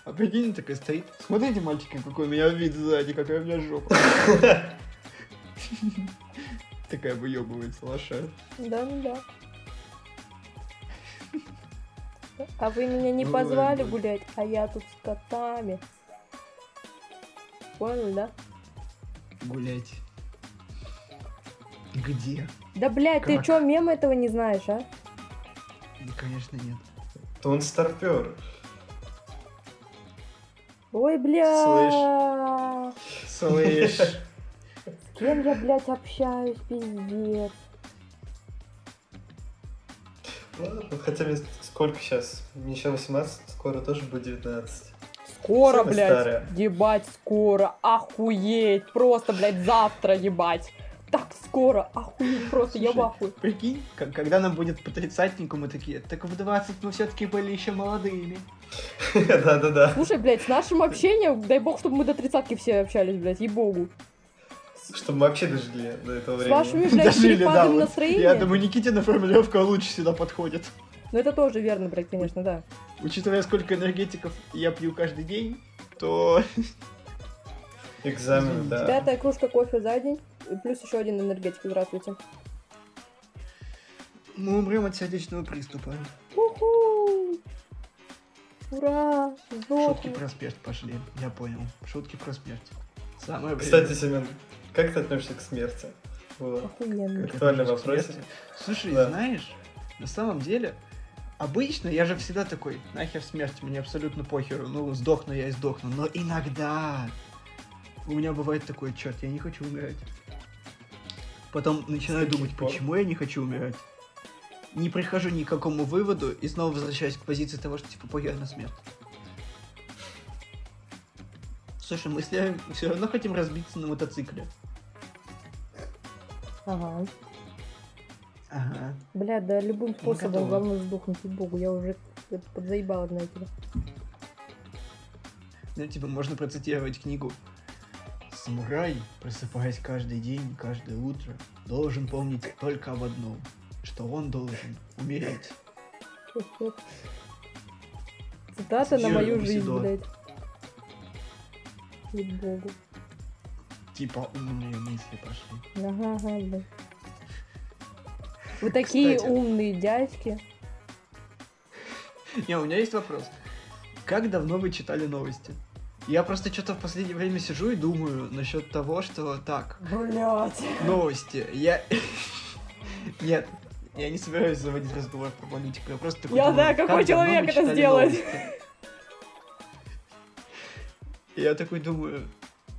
Speaker 3: А прикинь, такая стоит. Смотрите, мальчики, какой у меня вид сзади, какая у меня жопа. Такая выебывается лошадь.
Speaker 1: Да, ну да. А вы меня не
Speaker 3: Ой,
Speaker 1: позвали гулять, а я тут с котами. Понял, да?
Speaker 3: Гулять. Где?
Speaker 1: Да, блядь, ты чё, мем этого не знаешь, а?
Speaker 3: Ну, конечно, нет.
Speaker 2: То он старпер.
Speaker 1: Ой, бля.
Speaker 3: Слышь.
Speaker 1: С кем я, блядь, общаюсь, пиздец.
Speaker 2: Ладно, Ну, хотя мне сколько сейчас? Мне еще 18, скоро тоже будет 19.
Speaker 1: Скоро,
Speaker 2: Самая
Speaker 1: блядь.
Speaker 2: старая.
Speaker 1: Ебать, скоро. Охуеть. Просто, блядь, завтра ебать. Так скоро. Охуеть просто. Я в
Speaker 3: Слушай,
Speaker 1: ахуе.
Speaker 3: Прикинь, как- когда нам будет по тридцатнику, мы такие, так в 20 мы все-таки были еще молодыми. <laughs>
Speaker 2: Да-да-да.
Speaker 1: Слушай, блядь, с нашим общением, дай бог, чтобы мы до тридцатки все общались, блядь, ей-богу.
Speaker 2: Чтобы мы вообще дожили до этого
Speaker 1: С
Speaker 2: времени.
Speaker 1: вашими, блядь,
Speaker 3: Дожили, да, вот.
Speaker 1: настроения.
Speaker 3: Я думаю, Никитина формулировка лучше сюда подходит.
Speaker 1: Ну это тоже верно, блядь, конечно, да.
Speaker 3: Учитывая, сколько энергетиков я пью каждый день, то...
Speaker 2: Экзамен, да.
Speaker 1: Пятая кружка кофе за день. Плюс еще один энергетик. Здравствуйте.
Speaker 3: Мы умрем от сердечного приступа.
Speaker 1: Уху! Ура!
Speaker 3: Шутки
Speaker 1: Сдохну.
Speaker 3: про смерть пошли, я понял. Шутки про смерть. Самое.
Speaker 2: Кстати, Семен, как ты относишься к смерти? Вот.
Speaker 1: Охуенно.
Speaker 2: Актуальный вопрос.
Speaker 3: Слушай,
Speaker 2: Да.
Speaker 3: знаешь, на самом деле, обычно я же всегда такой, нахер смерть, мне абсолютно похеру, ну, сдохну я и сдохну. Но иногда у меня бывает такое, черт, я не хочу умирать. Потом начинаю думать,
Speaker 2: пор?
Speaker 3: почему я не хочу умирать. Не прихожу ни к какому выводу и снова возвращаюсь к позиции того, что типа похер на смерть. Слушай, мы все равно хотим разбиться на мотоцикле.
Speaker 1: Ага.
Speaker 3: Ага.
Speaker 1: Бля, да любым способом главное сдохнуть, богу. Я уже подзаебала, знаете ли.
Speaker 3: Ну, типа, можно процитировать книгу. Самурай, просыпаясь каждый день, каждое утро, должен помнить только об одном, что он должен умереть.
Speaker 1: Цитата на мою жизнь, блядь. Ей-богу.
Speaker 3: Типа, умные мысли пошли.
Speaker 1: Ага, ага, блядь. Вы такие
Speaker 3: Кстати.
Speaker 1: умные дядьки.
Speaker 3: Не, у меня есть вопрос. Как давно вы читали новости? Я просто что-то в последнее время сижу и думаю насчет того, что так,
Speaker 1: Блять.
Speaker 3: новости. Я... <laughs> Нет, я не собираюсь заводить разговор про политику. Я просто такой
Speaker 1: Я
Speaker 3: думаю,
Speaker 1: знаю,
Speaker 3: как
Speaker 1: какой
Speaker 3: давно
Speaker 1: человек это сделает.
Speaker 3: новости? Я такой думаю,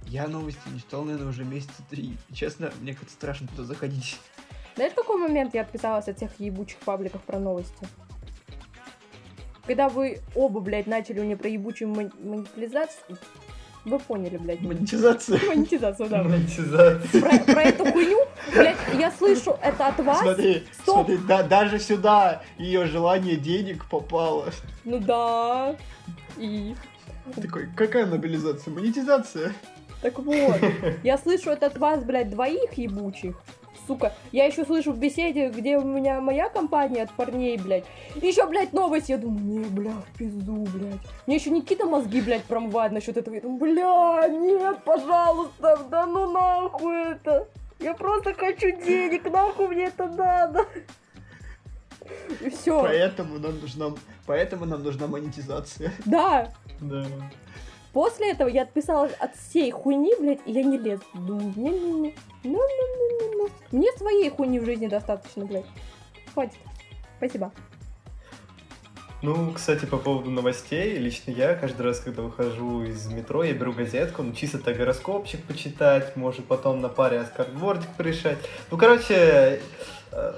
Speaker 3: я новости не читал, наверное, уже месяца три. Честно, мне как-то страшно туда заходить.
Speaker 1: Знаешь, в какой момент я отписалась от всех ебучих пабликов про новости? Когда вы оба, блядь, начали мне про ебучую мон- монетизацию, вы поняли, блядь.
Speaker 3: Монетизация.
Speaker 1: Монетизацию, да.
Speaker 2: Монетизация.
Speaker 1: Про, про эту хуйню, блядь, я слышу это от вас.
Speaker 3: Смотри,
Speaker 1: Стоп.
Speaker 3: смотри, да, даже сюда ее желание денег попало.
Speaker 1: Ну да. И
Speaker 3: Такой, какая мобилизация? Монетизация.
Speaker 1: так вот, я слышу это от вас, блядь, двоих ебучих. Сука, я еще слышу в беседе, где у меня моя компания от парней, блядь. Еще, блядь, новость. Я думаю, не, бля, в пизду, блядь. Мне еще Никита мозги, блядь, промывает насчет этого. Я думаю, бля, нет, пожалуйста, да ну нахуй это. Я просто хочу денег, нахуй мне это надо. И все.
Speaker 3: Поэтому нам нужна, поэтому нам нужна монетизация.
Speaker 1: Да,
Speaker 2: Да.
Speaker 1: После этого я отписалась от всей хуйни, блядь, и я не лезу. Думаю, не-не-не, ну-ну-ну-ну-ну. Мне своей хуйни в жизни достаточно, блядь. Хватит. Спасибо.
Speaker 2: Ну, кстати, по поводу новостей, лично я каждый раз, когда выхожу из метро, я беру газетку, ну, чисто так гороскопчик почитать, может, потом на паре скартбордик порешать. Ну, короче, э,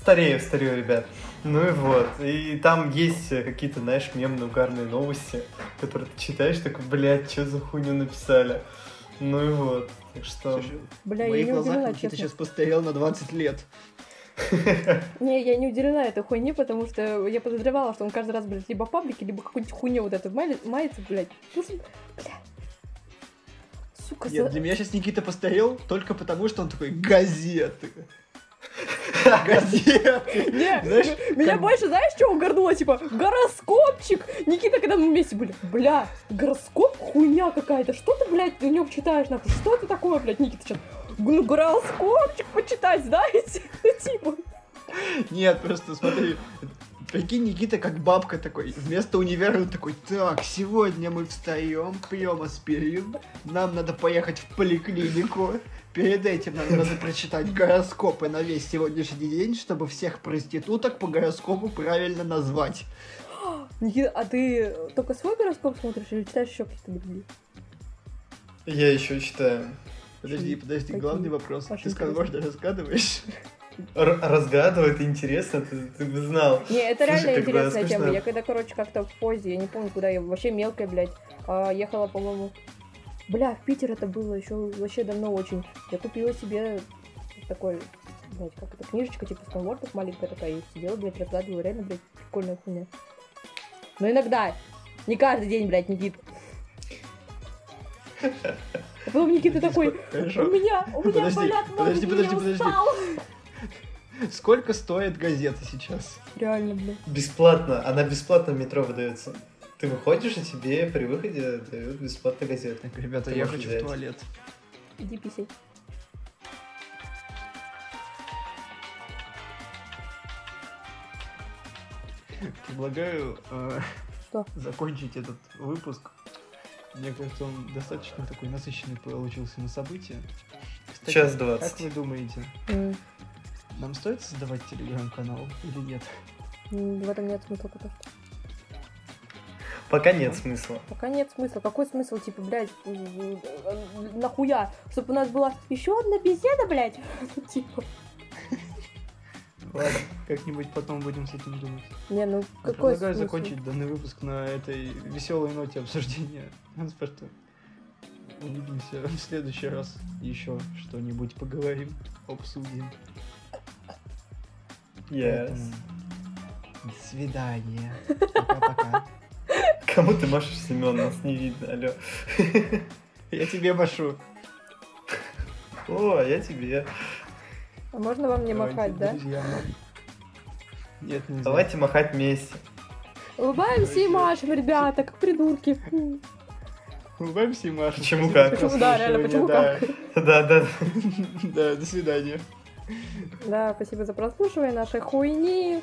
Speaker 2: старею, старею, ребят. Ну и вот. И там есть э, какие-то, знаешь, мемные угарные новости, которые ты читаешь, такой, блядь, что за хуйню написали. Ну и вот. Так что...
Speaker 3: Слушай,
Speaker 1: Бля,
Speaker 3: в
Speaker 1: я
Speaker 3: моих
Speaker 1: не
Speaker 3: глазах
Speaker 1: удивлена,
Speaker 3: Никита
Speaker 1: честно.
Speaker 3: сейчас постарел на 20 лет. <laughs>
Speaker 1: Не, я не удивлена этой хуйни, потому что я подозревала, что он каждый раз, блядь, либо в паблике, либо какую-нибудь хуйню вот эту мается, блядь. Ну, что- бля. Сука,
Speaker 3: Нет,
Speaker 1: за-
Speaker 3: для меня сейчас Никита постарел только потому, что он такой газеты. Газеты. <laughs>
Speaker 1: Не,
Speaker 3: Знаешь,
Speaker 1: меня
Speaker 3: как-
Speaker 1: больше, знаешь, что угорнуло? Типа, гороскопчик. Никита, когда мы вместе были, бля, гороскоп хуйня какая-то. Что ты, блядь, в нем читаешь, нахуй? Что это такое, блядь, Никита? Сейчас, ну, гороскопчик почитать, знаете? <laughs> Ну, Типа,
Speaker 3: Нет, просто смотри. Прикинь, Никита как бабка такой. Вместо универа он такой, так, сегодня мы встаем, пьем аспирин, нам надо поехать в поликлинику. Перед этим нам надо прочитать гороскопы на весь сегодняшний день, чтобы всех проституток по гороскопу правильно назвать.
Speaker 1: Никита, а ты только свой гороскоп смотришь или читаешь еще какие-то другие?
Speaker 2: Я еще читаю.
Speaker 3: Подожди, подожди,
Speaker 1: Какие?
Speaker 3: главный вопрос.
Speaker 1: Очень
Speaker 3: Ты можно рассказываешь?
Speaker 2: Р- разгадывает, интересно, ты, ты бы знал.
Speaker 1: Не, это
Speaker 2: Слушай,
Speaker 1: реально интересная
Speaker 2: скучно-
Speaker 1: тема. Я когда, короче, как-то в поезде, я не помню, куда я, вообще мелкая, блядь, а, ехала, по-моему... Бля, в Питер это было еще вообще давно очень. Я купила себе такой, блядь, как это, книжечка типа сканвордов маленькая такая, и сидела, блядь, разгадывала, реально, блядь, прикольная хуйня. Но иногда, не каждый день, блядь, Никит. А <laughs> потом Никита такой, у меня, у меня
Speaker 3: Подожди,
Speaker 1: болят
Speaker 3: подожди,
Speaker 1: я
Speaker 3: подожди, подожди.
Speaker 1: устал. <laughs>
Speaker 3: Сколько стоит газета сейчас?
Speaker 1: Реально, блядь.
Speaker 2: Бесплатно, она бесплатно в метро выдается. Ты выходишь, и тебе при выходе дают бесплатно газеты.
Speaker 3: Так, ребята,
Speaker 2: Ты
Speaker 3: я хочу
Speaker 2: взять.
Speaker 3: в туалет.
Speaker 1: Иди писай.
Speaker 3: Предлагаю э,
Speaker 1: Что? <laughs>
Speaker 3: закончить этот выпуск. Мне кажется, он достаточно такой насыщенный получился на события. Кстати,
Speaker 2: Час
Speaker 3: Как
Speaker 2: двадцать.
Speaker 3: вы думаете,
Speaker 1: М,
Speaker 3: нам стоит создавать телеграм-канал или нет?
Speaker 1: В этом нет смысла пока что.
Speaker 2: Пока нет смысла.
Speaker 1: Пока нет смысла. Какой смысл, типа, блядь, м, м, нахуя? Чтобы у нас была еще одна беседа, блядь? <laughs> Типа.
Speaker 3: Ладно, как-нибудь потом будем с этим думать.
Speaker 1: Не, ну какой
Speaker 3: предлагаю
Speaker 1: смысл?
Speaker 3: закончить данный выпуск на этой веселой ноте обсуждения <laughs> транспорта. Увидимся в следующий раз. Еще что-нибудь поговорим, обсудим.
Speaker 2: Yes.
Speaker 3: Поэтому До свидания. Пока-пока.
Speaker 2: Кому ты машешь, Семен? Нас не видно, алло.
Speaker 3: Я тебе машу.
Speaker 2: О, я тебе.
Speaker 1: А можно вам не
Speaker 3: Давайте,
Speaker 1: махать, да?
Speaker 3: друзья. Нет, нельзя.
Speaker 2: Давайте махать вместе.
Speaker 1: Улыбаемся и машем, ребята, как придурки.
Speaker 3: Улыбаемся и машем.
Speaker 2: Почему как?
Speaker 1: Почему, да, реально, почему
Speaker 2: Да, да.
Speaker 3: да. Да, до свидания.
Speaker 1: Да, спасибо за прослушивание нашей хуйни.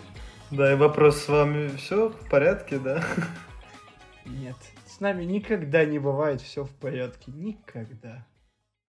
Speaker 2: Да, и вопрос с вами все в порядке, да?
Speaker 3: Нет, с нами никогда не бывает все в порядке. Никогда.